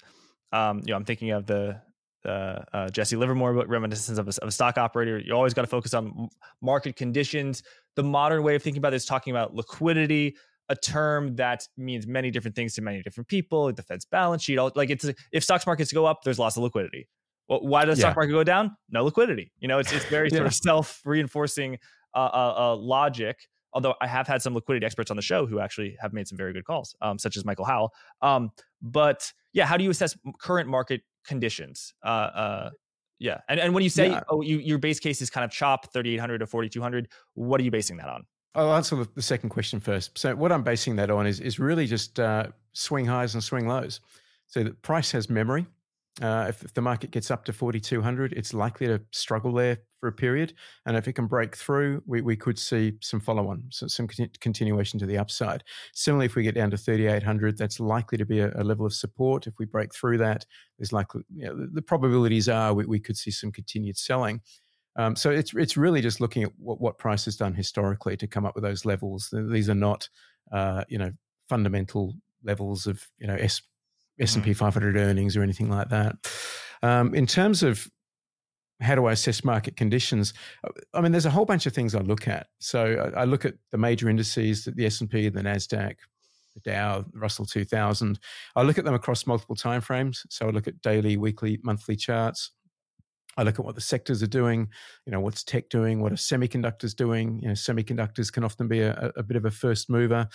Um, you know, I'm thinking of the uh, uh, Jesse Livermore book, reminiscence of a, of a stock operator. You always got to focus on market conditions. The modern way of thinking about this, talking about liquidity, a term that means many different things to many different people. Like the Fed's balance sheet, all, like it's if stocks markets go up, there's lots of liquidity. Well, why does the yeah. stock market go down? No liquidity. You know, it's it's very yeah. sort of self reinforcing uh, uh, uh, logic. Although I have had some liquidity experts on the show who actually have made some very good calls, um, such as Michael Howell. Um, but yeah, how do you assess current market conditions? Uh, uh, yeah, and and when you say yeah. oh, you, your base case is kind of chop thirty eight hundred to forty two hundred, what are you basing that on? I'll answer the second question first. So what I'm basing that on is is really just uh, swing highs and swing lows. So the price has memory. Uh, if, if, the market gets up to 4,200, it's likely to struggle there for a period. And if it can break through, we, we could see some follow on, so some continuation to the upside. Similarly, if we get down to 3,800, that's likely to be a, a, level of support. If we break through that, there's likely, you know, the, the, probabilities are we, we, could see some continued selling. Um, so it's it's really just looking at what, what price has done historically to come up with those levels. These are not, uh, you know, fundamental levels of you know S S&P mm. 500 earnings or anything like that. Um, in terms of how do I assess market conditions? I mean, there's a whole bunch of things I look at. So I, I look at the major indices, the S&P, the Nasdaq, the Dow, the Russell 2000. I look at them across multiple timeframes. So I look at daily, weekly, monthly charts. I look at what the sectors are doing, you know, what's tech doing, what are semiconductors doing. You know, semiconductors can often be a, a bit of a first mover.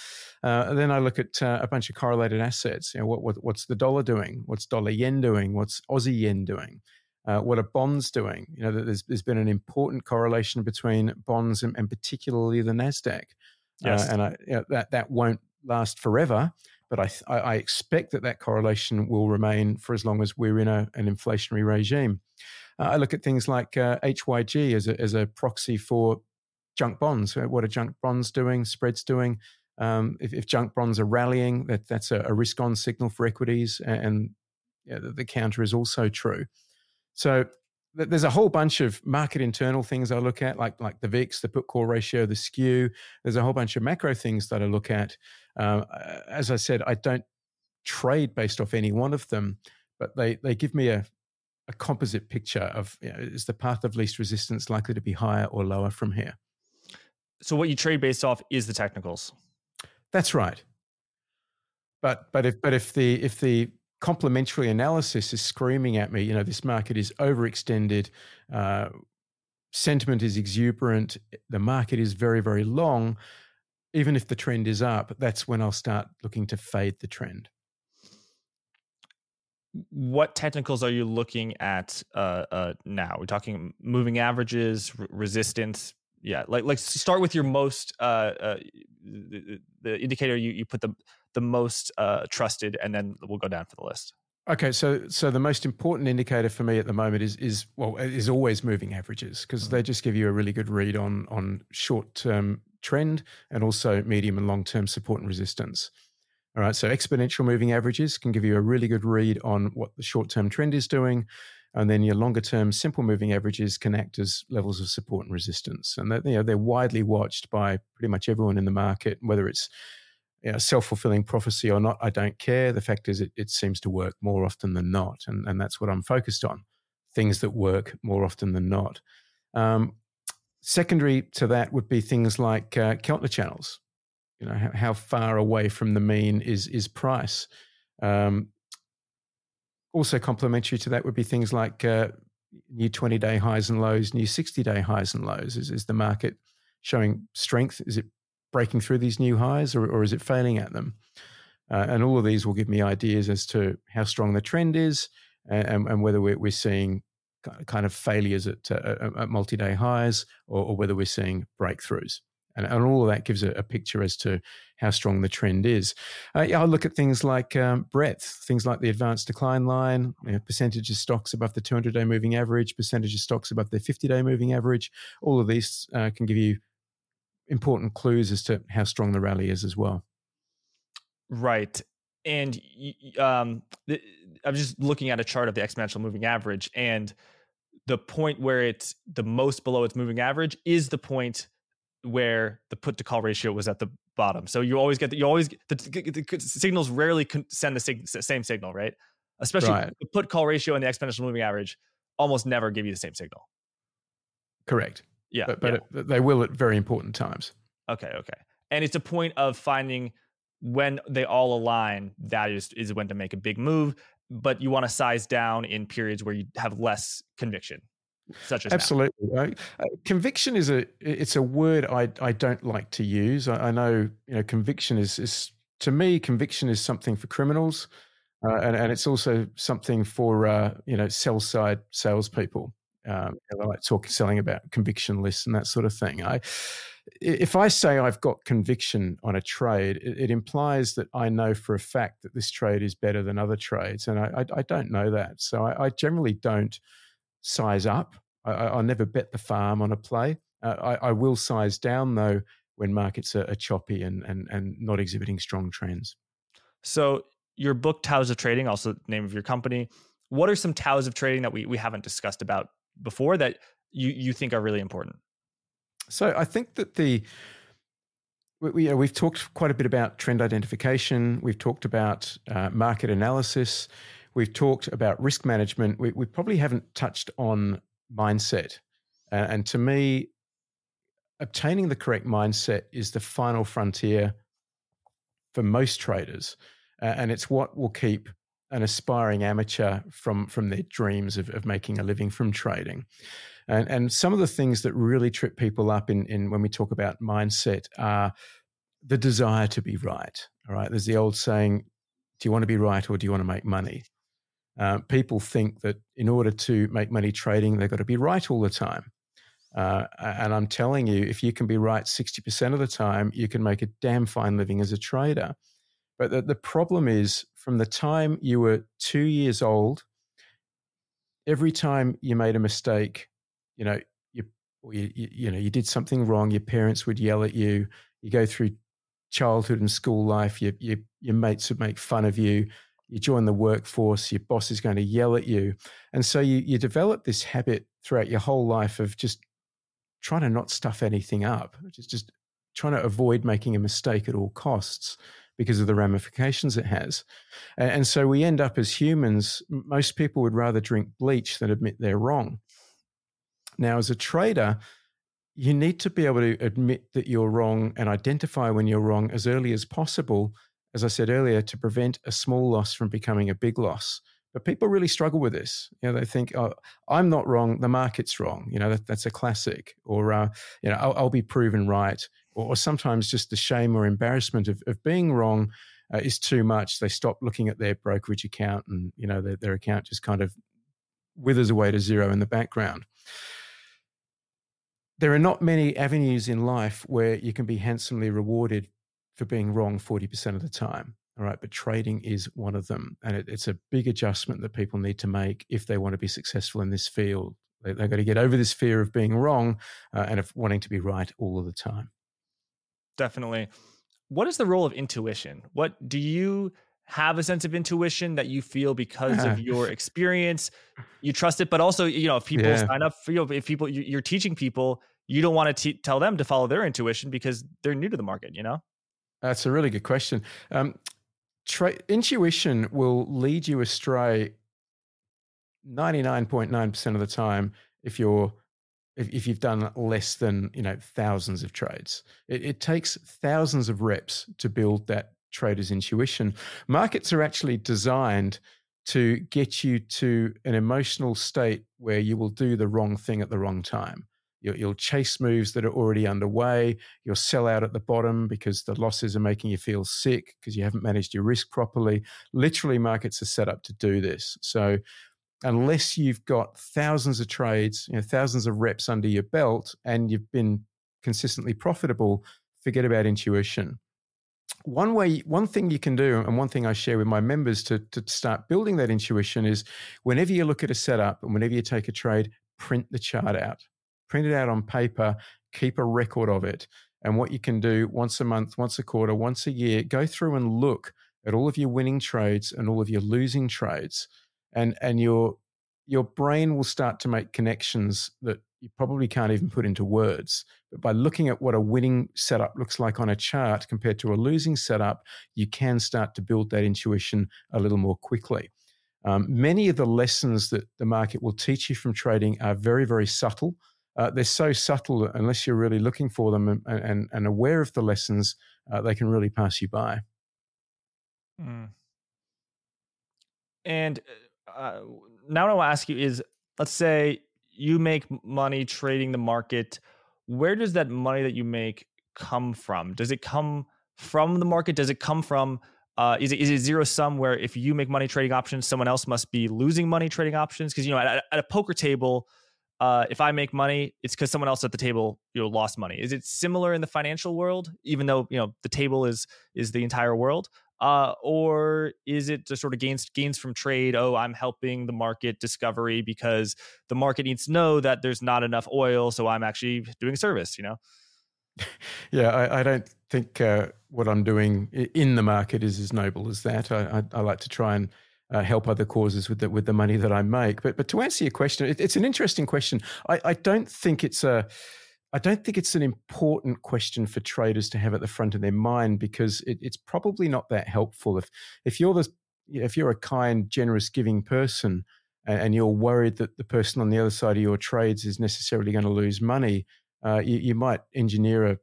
Uh, and then I look at uh, a bunch of correlated assets. You know, what, what, what's the dollar doing? What's dollar yen doing? What's Aussie yen doing? Uh, what are bonds doing? You know, there's, there's been an important correlation between bonds and, and particularly the Nasdaq. Uh, yes. and I, you know, that that won't last forever but I, I, expect that that correlation will remain for as long as we're in a, an inflationary regime. Uh, I look at things like uh, HYG as a, as a proxy for junk bonds. Uh, what are junk bonds doing? Spreads doing? Um, if, if, junk bonds are rallying, that that's a, a risk-on signal for equities, and yeah, the, the, counter is also true. So th- there's a whole bunch of market internal things I look at, like like the VIX, the put call ratio, the skew. There's a whole bunch of macro things that I look at. Uh, as I said, I don't trade based off any one of them, but they they give me a a composite picture of you know, is the path of least resistance likely to be higher or lower from here? So what you trade based off is the technicals. That's right. But but if but if the if the complementary analysis is screaming at me, you know, this market is overextended, uh, sentiment is exuberant, the market is very very long. Even if the trend is up, that's when I'll start looking to fade the trend what technicals are you looking at uh, uh, now? We're talking moving averages, r- resistance. Yeah, like like start with your most uh, uh, the, the, indicator you, you put the the most uh, trusted, and then we'll go down for the list. Okay, so so the most important indicator for me at the moment is is well is always moving averages because mm-hmm. they just give you a really good read on on short term trend and also medium and long term support and resistance. All right, so exponential moving averages can give you a really good read on what the short term trend is doing. And then your longer term simple moving averages can act as levels of support and resistance. And that, you know, they're widely watched by pretty much everyone in the market, whether it's you know, self fulfilling prophecy or not, I don't care. The fact is, it, it seems to work more often than not. And, and that's what I'm focused on things that work more often than not. Um, secondary to that would be things like uh, Keltner channels you know how, how far away from the mean is is price. Um, also complementary to that would be things like uh, new 20 day highs and lows new 60 day highs and lows. Is, is the market showing strength? Is it breaking through these new highs or, or is it failing at them? Uh, and all of these will give me ideas as to how strong the trend is and, and whether we're, we're seeing kind of failures at, uh, at multi-day highs or, or, whether we're seeing breakthroughs. And, and all of that gives a, a, picture as to how strong the trend is. Uh, yeah, I'll look at things like um, breadth, things like the advanced decline line, you know, percentage of stocks above the 200-day moving average, percentage of stocks above the 50-day moving average. All of these uh, can give you important clues as to how strong the rally is as well. Right. And um, I'm just looking at a chart of the exponential moving average, and the point where it's the most below its moving average is the point where the put to call ratio was at the bottom. So you always get the, you always get the, the signals rarely send the sig, same signal, right? Especially right. the put call ratio and the exponential moving average almost never give you the same signal. Correct. Yeah, but, but yeah. It, they will at very important times. Okay, okay, and it's a point of finding when they all align. That is is when to make a big move, but you want to size down in periods where you have less conviction such as absolutely uh, conviction is a it's a word i i don't like to use. I, I know you know conviction is is to me conviction is something for criminals uh, and, and it's also something for uh, you know sell side salespeople um, I like talking selling about conviction lists and that sort of thing. I if I say I've got conviction on a trade, it, it, implies that I know for a fact that this trade is better than other trades, and I, I, I don't know that. So I, I generally don't size up. I, will never bet the farm on a play. Uh, I, I, will size down though when markets are, are, choppy and, and and not exhibiting strong trends. So your book Tao's of Trading, also the name of your company. What are some Tao's of trading that we, we haven't discussed about before that you, you think are really important? So I think that the we, you know, we've talked quite a bit about trend identification. We've talked about uh, market analysis. We've talked about risk management. We, we probably haven't touched on mindset. Uh, and to me, obtaining the correct mindset is the final frontier for most traders. Uh, and it's what will keep an aspiring amateur from, from their dreams of, of making a living from trading. And, and some of the things that really trip people up in, in when we talk about mindset are the desire to be right. All right. There's the old saying, do you want to be right or do you want to make money? Uh, people think that in order to make money trading, they've got to be right all the time. Uh, and I'm telling you, if you can be right 60% of the time, you can make a damn fine living as a trader. But the, the problem is from the time you were two years old, every time you made a mistake, you know, you, you, you know, you did something wrong, your parents would yell at you. You go through childhood and school life, your, your, your mates would make fun of you you join the workforce, your boss is going to yell at you. And so you, you develop this habit throughout your whole life of just trying to not stuff anything up, just, just trying to avoid making a mistake at all costs because of the ramifications it has. And, and so we end up as humans, most people would rather drink bleach than admit they're wrong. Now, as a trader, you need to be able to admit that you're wrong and identify when you're wrong as early as possible as I said earlier, to prevent a small loss from becoming a big loss. But people really struggle with this. You know, they think, "Oh, I'm not wrong. The market's wrong." You know, that, that's a classic. Or, uh, you know, I'll, I'll, be proven right. Or, or, sometimes just the shame or embarrassment of, of being wrong uh, is too much. They stop looking at their brokerage account, and you know, their, their account just kind of withers away to zero in the background. There are not many avenues in life where you can be handsomely rewarded for being wrong 40% of the time. All right. But trading is one of them. And it, it's a big adjustment that people need to make if they want to be successful in this field. They, have got to get over this fear of being wrong uh, and of wanting to be right all of the time. Definitely. What is the role of intuition? What do you have a sense of intuition that you feel because of your experience you trust it but also you know if people yeah. sign up for you know, if people you're teaching people you don't want to tell them to follow their intuition because they're new to the market you know that's a really good question. Um, tra- intuition will lead you astray 99.9% of the time if you're if, if you've done less than you know thousands of trades. It, it takes thousands of reps to build that trader's intuition. Markets are actually designed to get you to an emotional state where you will do the wrong thing at the wrong time You'll, you'll chase moves that are already underway. You'll sell out at the bottom because the losses are making you feel sick because you haven't managed your risk properly. Literally, markets are set up to do this. So, unless you've got thousands of trades, you know, thousands of reps under your belt, and you've been consistently profitable, forget about intuition. One way, one thing you can do, and one thing I share with my members to, to start building that intuition is whenever you look at a setup and whenever you take a trade, print the chart out. Print it out on paper, keep a record of it. And what you can do once a month, once a quarter, once a year, go through and look at all of your winning trades and all of your losing trades. And, and your, your brain will start to make connections that you probably can't even put into words. But by looking at what a winning setup looks like on a chart compared to a losing setup, you can start to build that intuition a little more quickly. Um, many of the lessons that the market will teach you from trading are very, very subtle. Uh, they're so subtle unless you're really looking for them and, and, and aware of the lessons, uh, they can really pass you by. Mm. And uh, now what I will ask you is let's say you make money trading the market. Where does that money that you make come from? Does it come from the market? Does it come from uh, is it is it zero sum where if you make money trading options, someone else must be losing money trading options? Because you know at, at, a poker table, uh, if I make money, it's because someone else at the table you know lost money. Is it similar in the financial world, even though you know the table is is the entire world? Uh, or is it just sort of gains gains from trade? Oh, I'm helping the market discovery because the market needs to know that there's not enough oil, so I'm actually doing service. You know. Yeah, I, I don't think uh, what I'm doing in the market is as noble as that. I, I, I like to try and uh, help other causes with the with the money that I make. But but to answer your question, it, it's an interesting question. I, I don't think it's a I don't think it's an important question for traders to have at the front of their mind because it, it's probably not that helpful. If if you're the if you're a kind, generous, giving person, and, you're worried that the person on the other side of your trades is necessarily going to lose money, uh, you, you might engineer a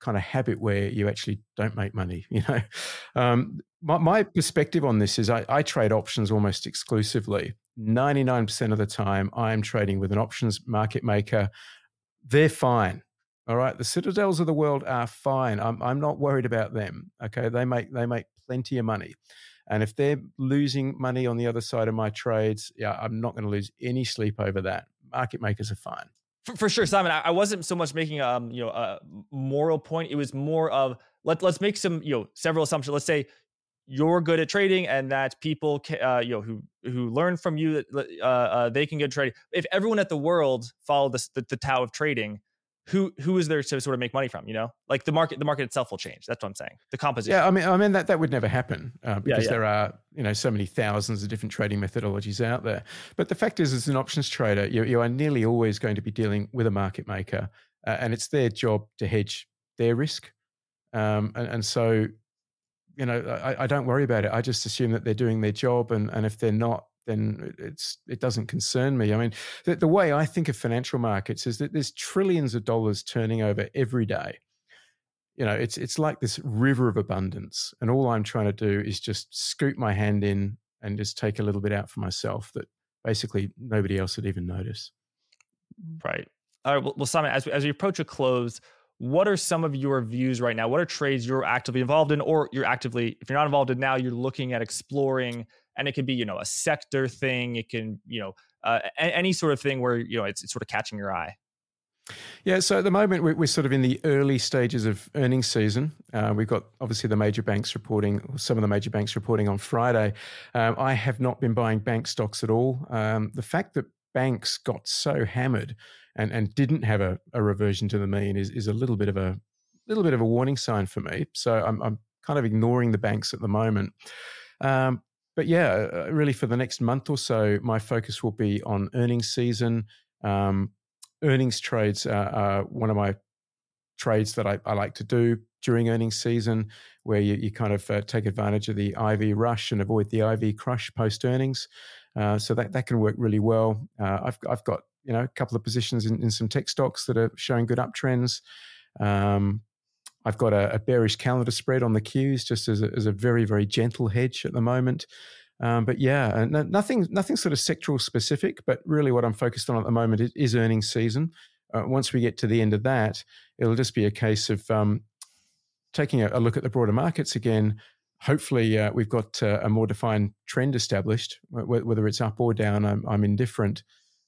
kind of habit where you actually don't make money. You know, um, my, my, perspective on this is I, I trade options almost exclusively. Ninety nine percent of the time, I am trading with an options market maker they're fine. All right, the citadels of the world are fine. I'm I'm not worried about them. Okay, they make they make plenty of money, and if they're losing money on the other side of my trades, yeah, I'm not going to lose any sleep over that. Market makers are fine. For, for sure, Simon. I, I, wasn't so much making um you know a moral point. It was more of let let's make some you know several assumptions. Let's say you're good at trading and that people uh, you know who who learn from you uh, uh, they can get trading if everyone at the world followed this, the, the tao of trading who who is there to sort of make money from you know? Like the market the market itself will change. That's what i'm saying. The composition. Yeah i mean i mean that that would never happen uh, because yeah, yeah. there are you know so many thousands of different trading methodologies out there. But the fact is as an options trader you, you are nearly always going to be dealing with a market maker uh, and it's their job to hedge their risk. Um, and, and so you know, I, I, don't worry about it. I just assume that they're doing their job, and and if they're not, then it's it doesn't concern me. I mean, the, the way I think of financial markets is that there's trillions of dollars turning over every day. You know, it's it's like this river of abundance, and all I'm trying to do is just scoop my hand in and just take a little bit out for myself that basically nobody else would even notice. Mm-hmm. Right. All right. Well, well Simon, as we, as we approach a close, what are some of your views right now? What are trades you're actively involved in, or you're actively, if you're not involved in now, you're looking at exploring, and it can be, you know, a sector thing. It can, you know, uh, any sort of thing where you know it's, it's sort of catching your eye. Yeah, so at the moment we're, sort of in the early stages of earnings season. Uh, we've got obviously the major banks reporting, some of the major banks reporting on Friday. Um, I have not been buying bank stocks at all. Um, the fact that banks got so hammered and, and didn't have a, a reversion to the mean is, is a little bit of a little bit of a warning sign for me. So I'm, I'm kind of ignoring the banks at the moment. Um, but yeah, uh, really for the next month or so, my focus will be on earnings season. Um, earnings trades are, are, one of my trades that I, I, like to do during earnings season, where you, you kind of uh, take advantage of the IV rush and avoid the IV crush post earnings. Uh, so that, that can work really well. Uh, I've, I've got you know a couple of positions in, in some tech stocks that are showing good uptrends. Um, I've got a, a, bearish calendar spread on the Qs just as a, as a very very gentle hedge at the moment. Um, but yeah, nothing nothing sort of sectoral specific. But really, what I'm focused on at the moment is, is earnings season. Uh, once we get to the end of that, it'll just be a case of um, taking a, a, look at the broader markets again, hopefully uh, we've got uh, a more defined trend established, whether it's up or down. I'm, I'm indifferent,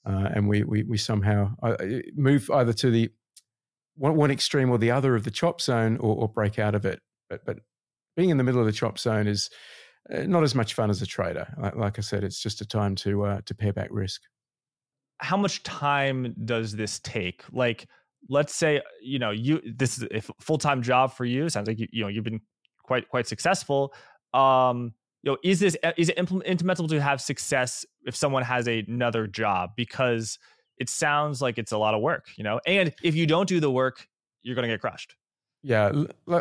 uh, and we, we we somehow uh, move either to the one, one extreme or the other of the chop zone, or, or break out of it. But but being in the middle of the chop zone is uh, not as much fun as a trader. Like, like I said, it's just a time to uh, to pare back risk. How much time does this take? Like, let's say you know you this is a full time job for you. Sounds like you you know you've been quite quite successful. Um, you know, is this is it implementable to have success if someone has another job? Because it sounds like it's a lot of work, you know. And if you don't do the work, you're going to get crushed. Yeah,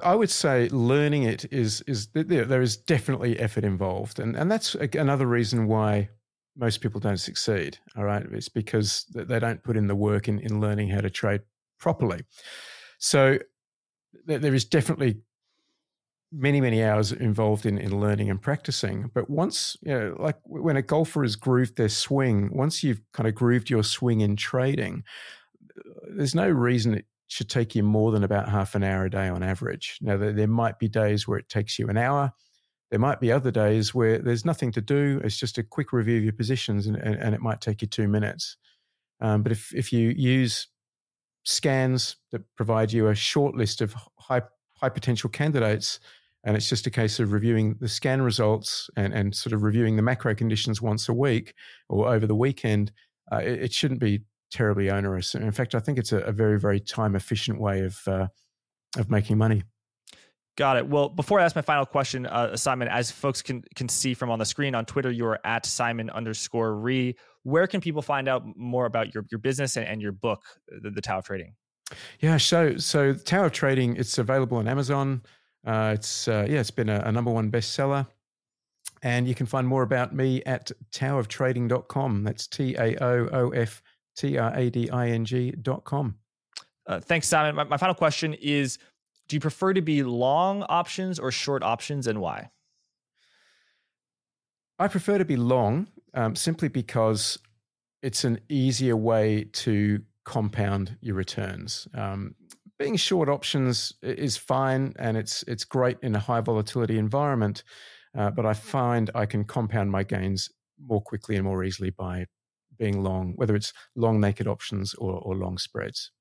I would say learning it is is there is definitely effort involved, and and that's another reason why most people don't succeed. All right, it's because they don't put in the work in in learning how to trade properly. So there is definitely many many hours involved in, in learning and practicing. But once you know like when a golfer has grooved their swing once you've kind of grooved your swing in trading there's no reason it should take you more than about half an hour a day on average. Now there, there might be days where it takes you an hour. There might be other days where there's nothing to do. It's just a quick review of your positions and, and, and it might take you two minutes. Um, but if, if you use scans that provide you a short list of high high potential candidates and it's just a case of reviewing the scan results and, and sort of reviewing the macro conditions once a week or over the weekend. Uh, it, it, shouldn't be terribly onerous. And In fact, I think it's a, a very, very time efficient way of uh, of making money. Got it. Well, before I ask my final question, uh, Simon, as folks can can see from on the screen on Twitter, you are at Simon underscore Ree. Where can people find out more about your your business and, and your book, the, the Tao of Trading? Yeah, so so Tao of Trading, it's available on Amazon. Uh, it's uh, yeah, it's been a, a, number one bestseller. And you can find more about me at taooftrading.com. That's T A O O F T R A D I N G.com. Uh, thanks, Simon. My, my final question is Do you prefer to be long options or short options and why? I prefer to be long um, simply because it's an easier way to compound your returns. Um, being short options is fine and it's it's great in a high volatility environment, uh, but I find I can compound my gains more quickly and more easily by being long, whether it's long naked options or, or long spreads.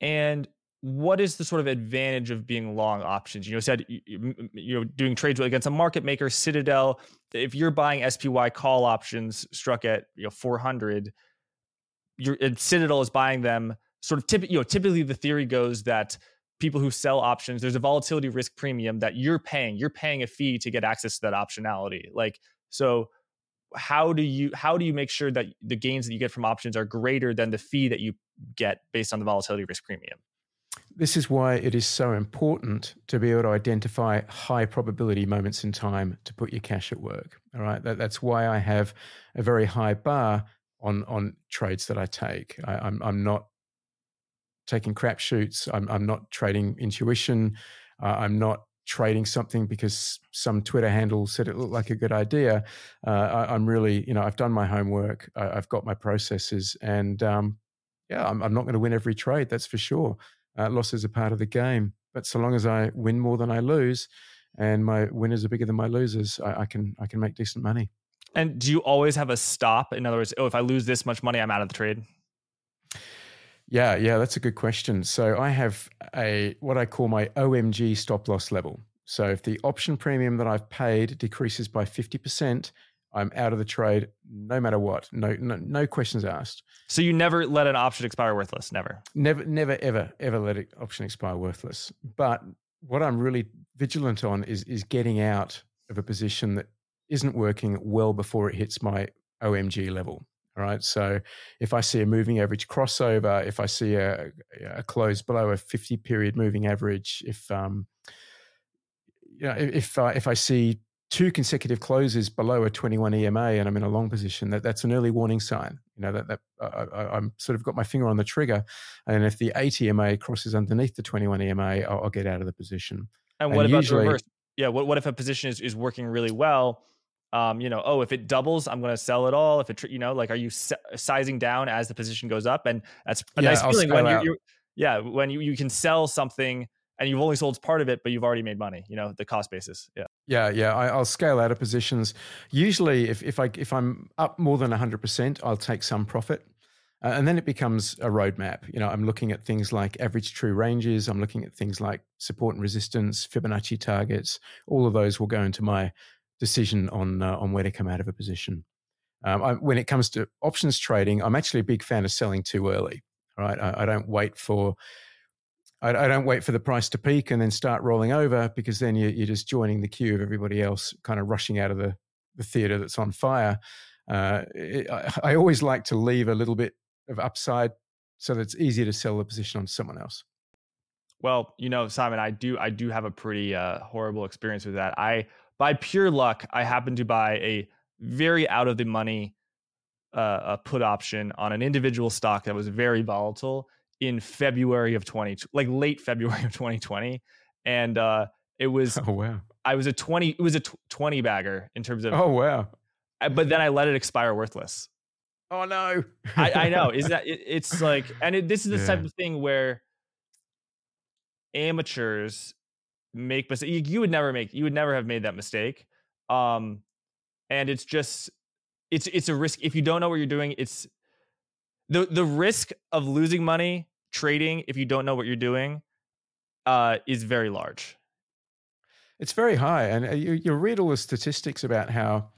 And what is the sort of advantage of being long options? You know, said you're doing trades against a market maker, Citadel. If you're buying SPY call options struck at you know 400, your Citadel is buying them sort of you know, typically the theory goes that people who sell options, there's a volatility risk premium that you're paying. You're paying a fee to get access to that optionality. Like, so how do you how do you make sure that the gains that you get from options are greater than the fee that you get based on the volatility risk premium? This is why it is so important to be able to identify high probability moments in time to put your cash at work. All right. That, that's why I have a very high bar on on trades that I take. I, I'm, I'm not taking crap shoots. I'm, I'm not trading intuition. Uh, I'm not trading something because some Twitter handle said it looked like a good idea. Uh, I, am really, you know, I've done my homework. I, have got my processes, and um, yeah, I'm, I'm, not going to win every trade. That's for sure. Uh, losses are part of the game, but so long as I win more than I lose, and my winners are bigger than my losers, I, I can I can make decent money. And do you always have a stop? In other words, oh, if I lose this much money, I'm out of the trade. Yeah, yeah, that's a good question. So I have a what I call my OMG stop loss level. So if the option premium that I've paid decreases by 50%, I'm out of the trade no matter what. No, no, no questions asked. So you never let an option expire worthless, never. Never never ever ever let an option expire worthless. But what I'm really vigilant on is is getting out of a position that isn't working well before it hits my OMG level. Right. So if I see a moving average crossover, if I see a, a close below a 50 period moving average, if um, you know, if uh, if I see two consecutive closes below a 21 EMA and I'm in a long position, that that's an early warning sign. You know that that I, am sort of got my finger on the trigger, and if the 8 EMA crosses underneath the 21 EMA, I'll, I'll get out of the position. And what and about usually, the reverse? Yeah. What what if a position is is working really well? Um, you know, oh, if it doubles, I'm going to sell it all. If it, you know, like, are you sizing down as the position goes up? And that's a yeah, nice feeling when you're, you're, yeah, when you, you can sell something and you've only sold part of it, but you've already made money. You know, the cost basis. Yeah. Yeah, yeah. I, will scale out of positions. Usually, if if I if I'm up more than hundred percent, I'll take some profit. Uh, and then it becomes a roadmap. You know, I'm looking at things like average true ranges. I'm looking at things like support and resistance, Fibonacci targets. All of those will go into my decision on uh, on where to come out of a position. Um, I, when it comes to options trading, I'm actually a big fan of selling too early. Right, I, I don't wait for I, I, don't wait for the price to peak and then start rolling over because then you, are just joining the queue of everybody else, kind of rushing out of the the theater that's on fire. Uh, it, I, I always like to leave a little bit of upside so that it's easier to sell the position on someone else. Well, you know, Simon, I do I do have a pretty uh, horrible experience with that. I by pure luck, I happened to buy a very out of the money uh, a put option on an individual stock that was very volatile in February of 20 like late February of 2020 and uh it was oh wow. I was a 20 it was a 20 bagger in terms of oh wow. But then I let it expire worthless. Oh no. I, I know. Is that it, it's like and it, this is the yeah. type of thing where amateurs make mistakes you, you would never make you would never have made that mistake um and it's just it's it's a risk if you don't know what you're doing it's the the risk of losing money trading if you don't know what you're doing uh, is very large. It's very high, and uh, you, you read all the statistics about how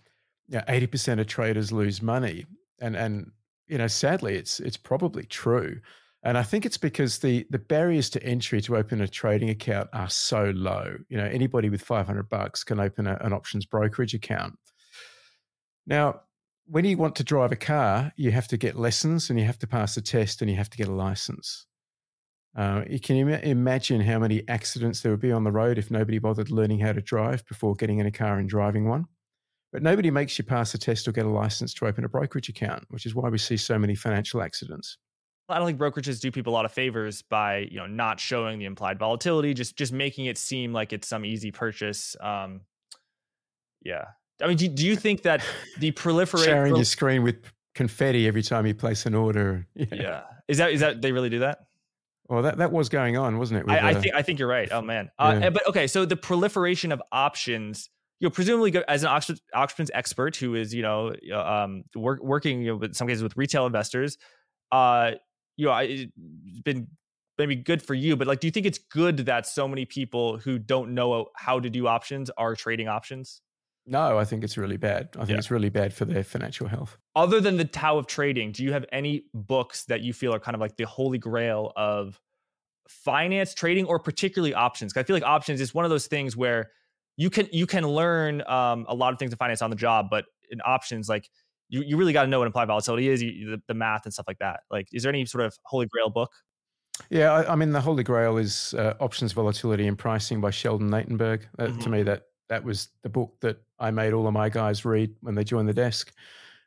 eighty percent of traders lose money, and and you know sadly it's it's probably true. And I think it's because the the barriers to entry to open a trading account are so low. You know, anybody with 500 bucks can open a, an options brokerage account. Now, when you want to drive a car, you have to get lessons and you have to pass a test and you have to get a license. Uh, you can Im- imagine how many accidents there would be on the road if nobody bothered learning how to drive before getting in a car and driving one. But nobody makes you pass a test or get a license to open a brokerage account, which is why we see so many financial accidents. I don't think brokerages do people a lot of favors by you know not showing the implied volatility, just just making it seem like it's some easy purchase. Um, yeah, I mean, do, do you think that the proliferation sharing your screen with confetti every time you place an order? Yeah. yeah. is that is that they really do that? Well, that, that was going on, wasn't it? I, I, think I think you're right. Oh man, uh, yeah. but okay. So the proliferation of options, you know, presumably as an options expert who is you know um, work, working you know, in some cases with retail investors, uh, you know, it's been maybe good for you, but like, do you think it's good that so many people who don't know how to do options are trading options? No, I think it's really bad. I think yeah. it's really bad for their financial health. Other than the Tao of Trading, do you have any books that you feel are kind of like the holy grail of finance, trading, or particularly options? Because I feel like options is one of those things where you can you can learn um, a lot of things in finance on the job, but in options, like you, you really got to know what implied volatility is, you, the, the, math and stuff like that. Like, is there any sort of holy grail book? Yeah, I, I mean, the holy grail is uh, Options Volatility and Pricing by Sheldon Natenberg. Uh, mm-hmm. To me, that that was the book that I made all of my guys read when they joined the desk.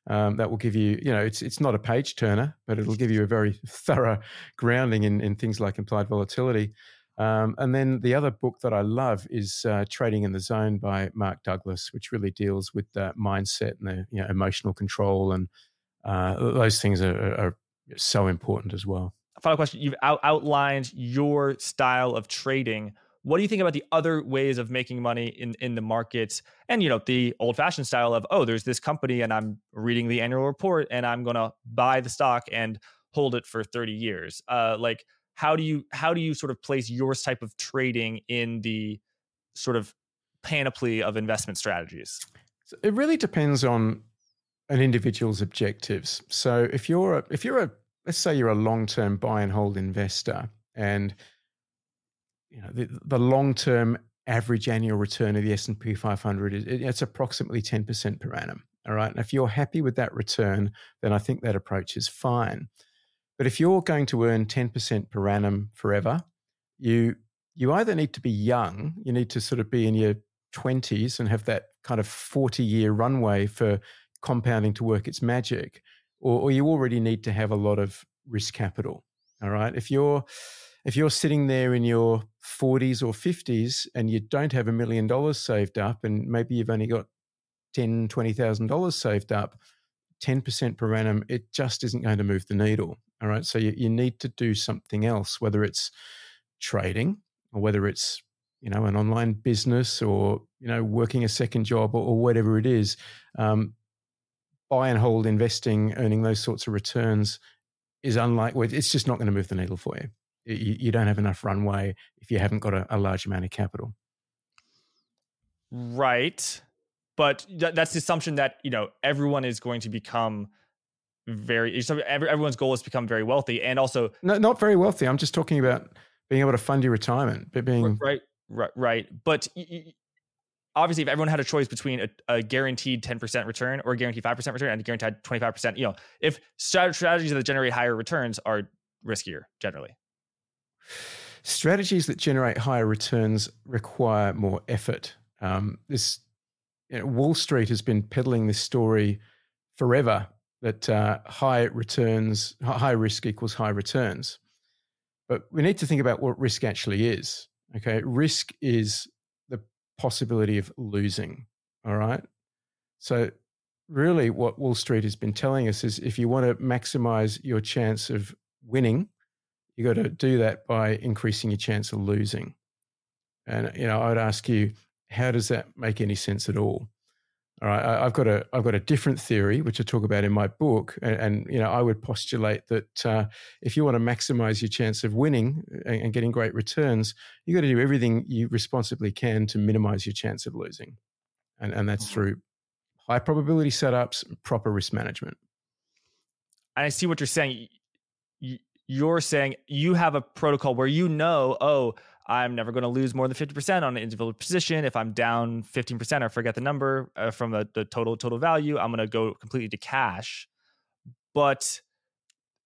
Um, that will give you, you know, it's it's not a page turner, but it'll give you a very thorough grounding in, in things like implied volatility. Um, and then the other book that I love is uh, Trading in the Zone by Mark Douglas, which really deals with the mindset and the you know, emotional control, and uh, those things are, are, so important as well. Final question: You've out- outlined your style of trading. What do you think about the other ways of making money in in the markets? And you know the old fashioned style of oh there's this company and i'm reading the annual report and i'm going to buy the stock and hold it for 30 years. Uh like how do you how do you sort of place your type of trading in the sort of panoply of investment strategies it really depends on an individual's objectives so if you're a, if you're a let's say you're a long-term buy and hold investor and you know, the, the long-term average annual return of the S&P 500 is it's approximately 10% per annum. All right. And if you're happy with that return, then I think that approach is fine. But if you're going to earn 10% per annum forever, you you either need to be young, you need to sort of be in your 20s and have that kind of 40 year runway for compounding to work its magic, or, or you already need to have a lot of risk capital. All right. If you're if you're sitting there in your 40s or 50s and you don't have a million dollars saved up and maybe you've only got 10 $20000 saved up 10% per annum it just isn't going to move the needle all right? So you, you need to do something else whether it's trading or whether it's you know an online business or you know working a second job or, or whatever it is um, buy and hold investing earning those sorts of returns is unlike it's just not going to move the needle for you. you you, don't have enough runway if you haven't got a, a large amount of capital. Right but that's the assumption that you know everyone is going to become very everyone's goal is to become very wealthy and also no, not very wealthy i'm just talking about being able to fund your retirement but being right right right but obviously if everyone had a choice between a, a guaranteed 10% return or a guaranteed 5% return and a guaranteed 25% you know if strategies that generate higher returns are riskier generally. Strategies that generate higher returns require more effort. Um, this you know, Wall Street has been peddling this story forever that uh, high returns, high risk equals high returns. But we need to think about what risk actually is. Okay, risk is the possibility of losing. All right. So, really, what Wall Street has been telling us is if you want to maximize your chance of winning, you got to do that by increasing your chance of losing. And you know, I would ask you, how does that make any sense at all? All right, I, have got a I've got a different theory which I talk about in my book, and, and you know I would postulate that uh, if you want to maximize your chance of winning and, and getting great returns, you got to do everything you responsibly can to minimize your chance of losing, and and that's mm-hmm. through high probability setups, proper risk management. And I see what you're saying. You're saying you have a protocol where you know, oh, I'm never going to lose more than 50% on an individual position. If I'm down 15%, I forget the number uh, from the, the total total value, I'm going to go completely to cash. But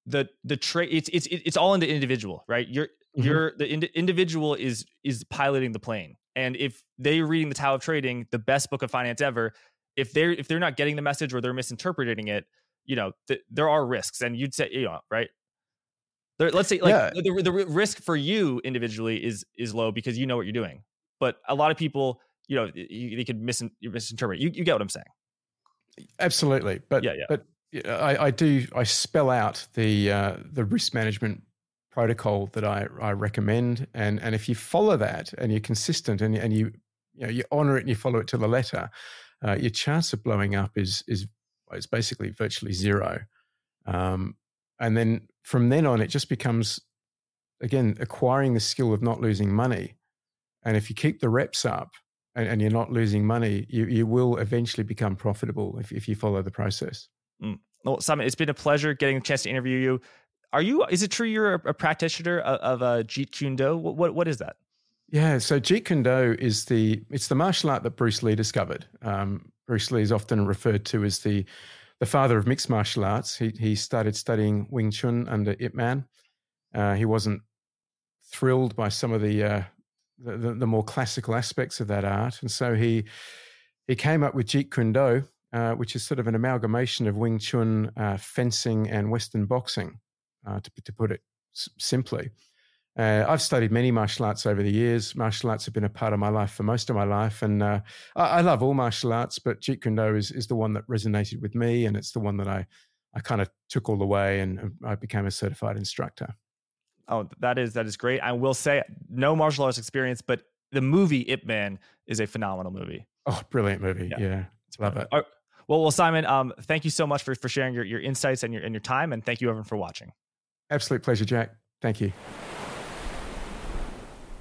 the the trade it's it's it's all in the individual, right? You're mm-hmm. you're the ind- individual is is piloting the plane. And if they're reading the Tao of Trading, the best book of finance ever, if they're if they're not getting the message or they're misinterpreting it, you know, th- there are risks. And you'd say, you know, right? There, let's say like yeah. the, the risk for you individually is is low because you know what you're doing. But a lot of people, you know, they could mis- misinterpret. You, you get what I'm saying? Absolutely. But yeah, yeah. but I, I do I spell out the uh, the risk management protocol that I, I recommend, and and if you follow that and you're consistent and and you you know you honor it and you follow it to the letter, uh, your chance of blowing up is is is basically virtually zero. Um, and then from then on, it just becomes, again, acquiring the skill of not losing money. And if you keep the reps up and, and you're not losing money, you, you will eventually become profitable if, if you follow the process. Mm. Well, Simon, it's been a pleasure getting a chance to interview you. Are you? Is it true you're a, a practitioner of, of uh, Jeet Kune Do? What, what, what is that? Yeah, so Jeet Kune Do is the it's the martial art that Bruce Lee discovered. Um, Bruce Lee is often referred to as the the father of mixed martial arts. He, he started studying Wing Chun under Ip Man. Uh, he wasn't thrilled by some of the, uh, the, the, more classical aspects of that art, and so he he came up with Jeet Kune Do, uh, which is sort of an amalgamation of Wing Chun, uh, fencing, and Western boxing, uh, to, to put it simply. Uh, I've studied many martial arts over the years. Martial arts have been a part of my life for most of my life, and uh, I, I, love all martial arts. But Jeet Kune Do is, is the one that resonated with me, and it's the one that I I kind of took all the way, and I became a certified instructor. Oh, that is that is great. I will say no martial arts experience, but the movie Ip Man is a phenomenal movie. Oh, brilliant movie! Yeah, yeah love it. Right. Well, well, Simon, um, thank you so much for for sharing your your insights and your and your time, and thank you everyone for watching. Absolute pleasure, Jack. Thank you.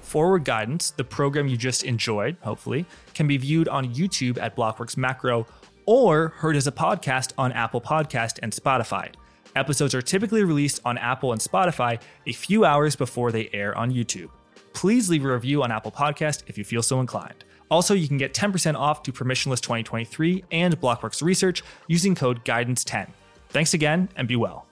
Forward Guidance, the program you just enjoyed, hopefully, can be viewed on YouTube at Blockworks Macro or heard as a podcast on Apple Podcast and Spotify. Episodes are typically released on Apple and Spotify a few hours before they air on YouTube. Please leave a review on Apple Podcast if you feel so inclined. Also, you can get 10% off to Permissionless 2023 and Blockworks Research using code GUIDANCE10. Thanks again and be well.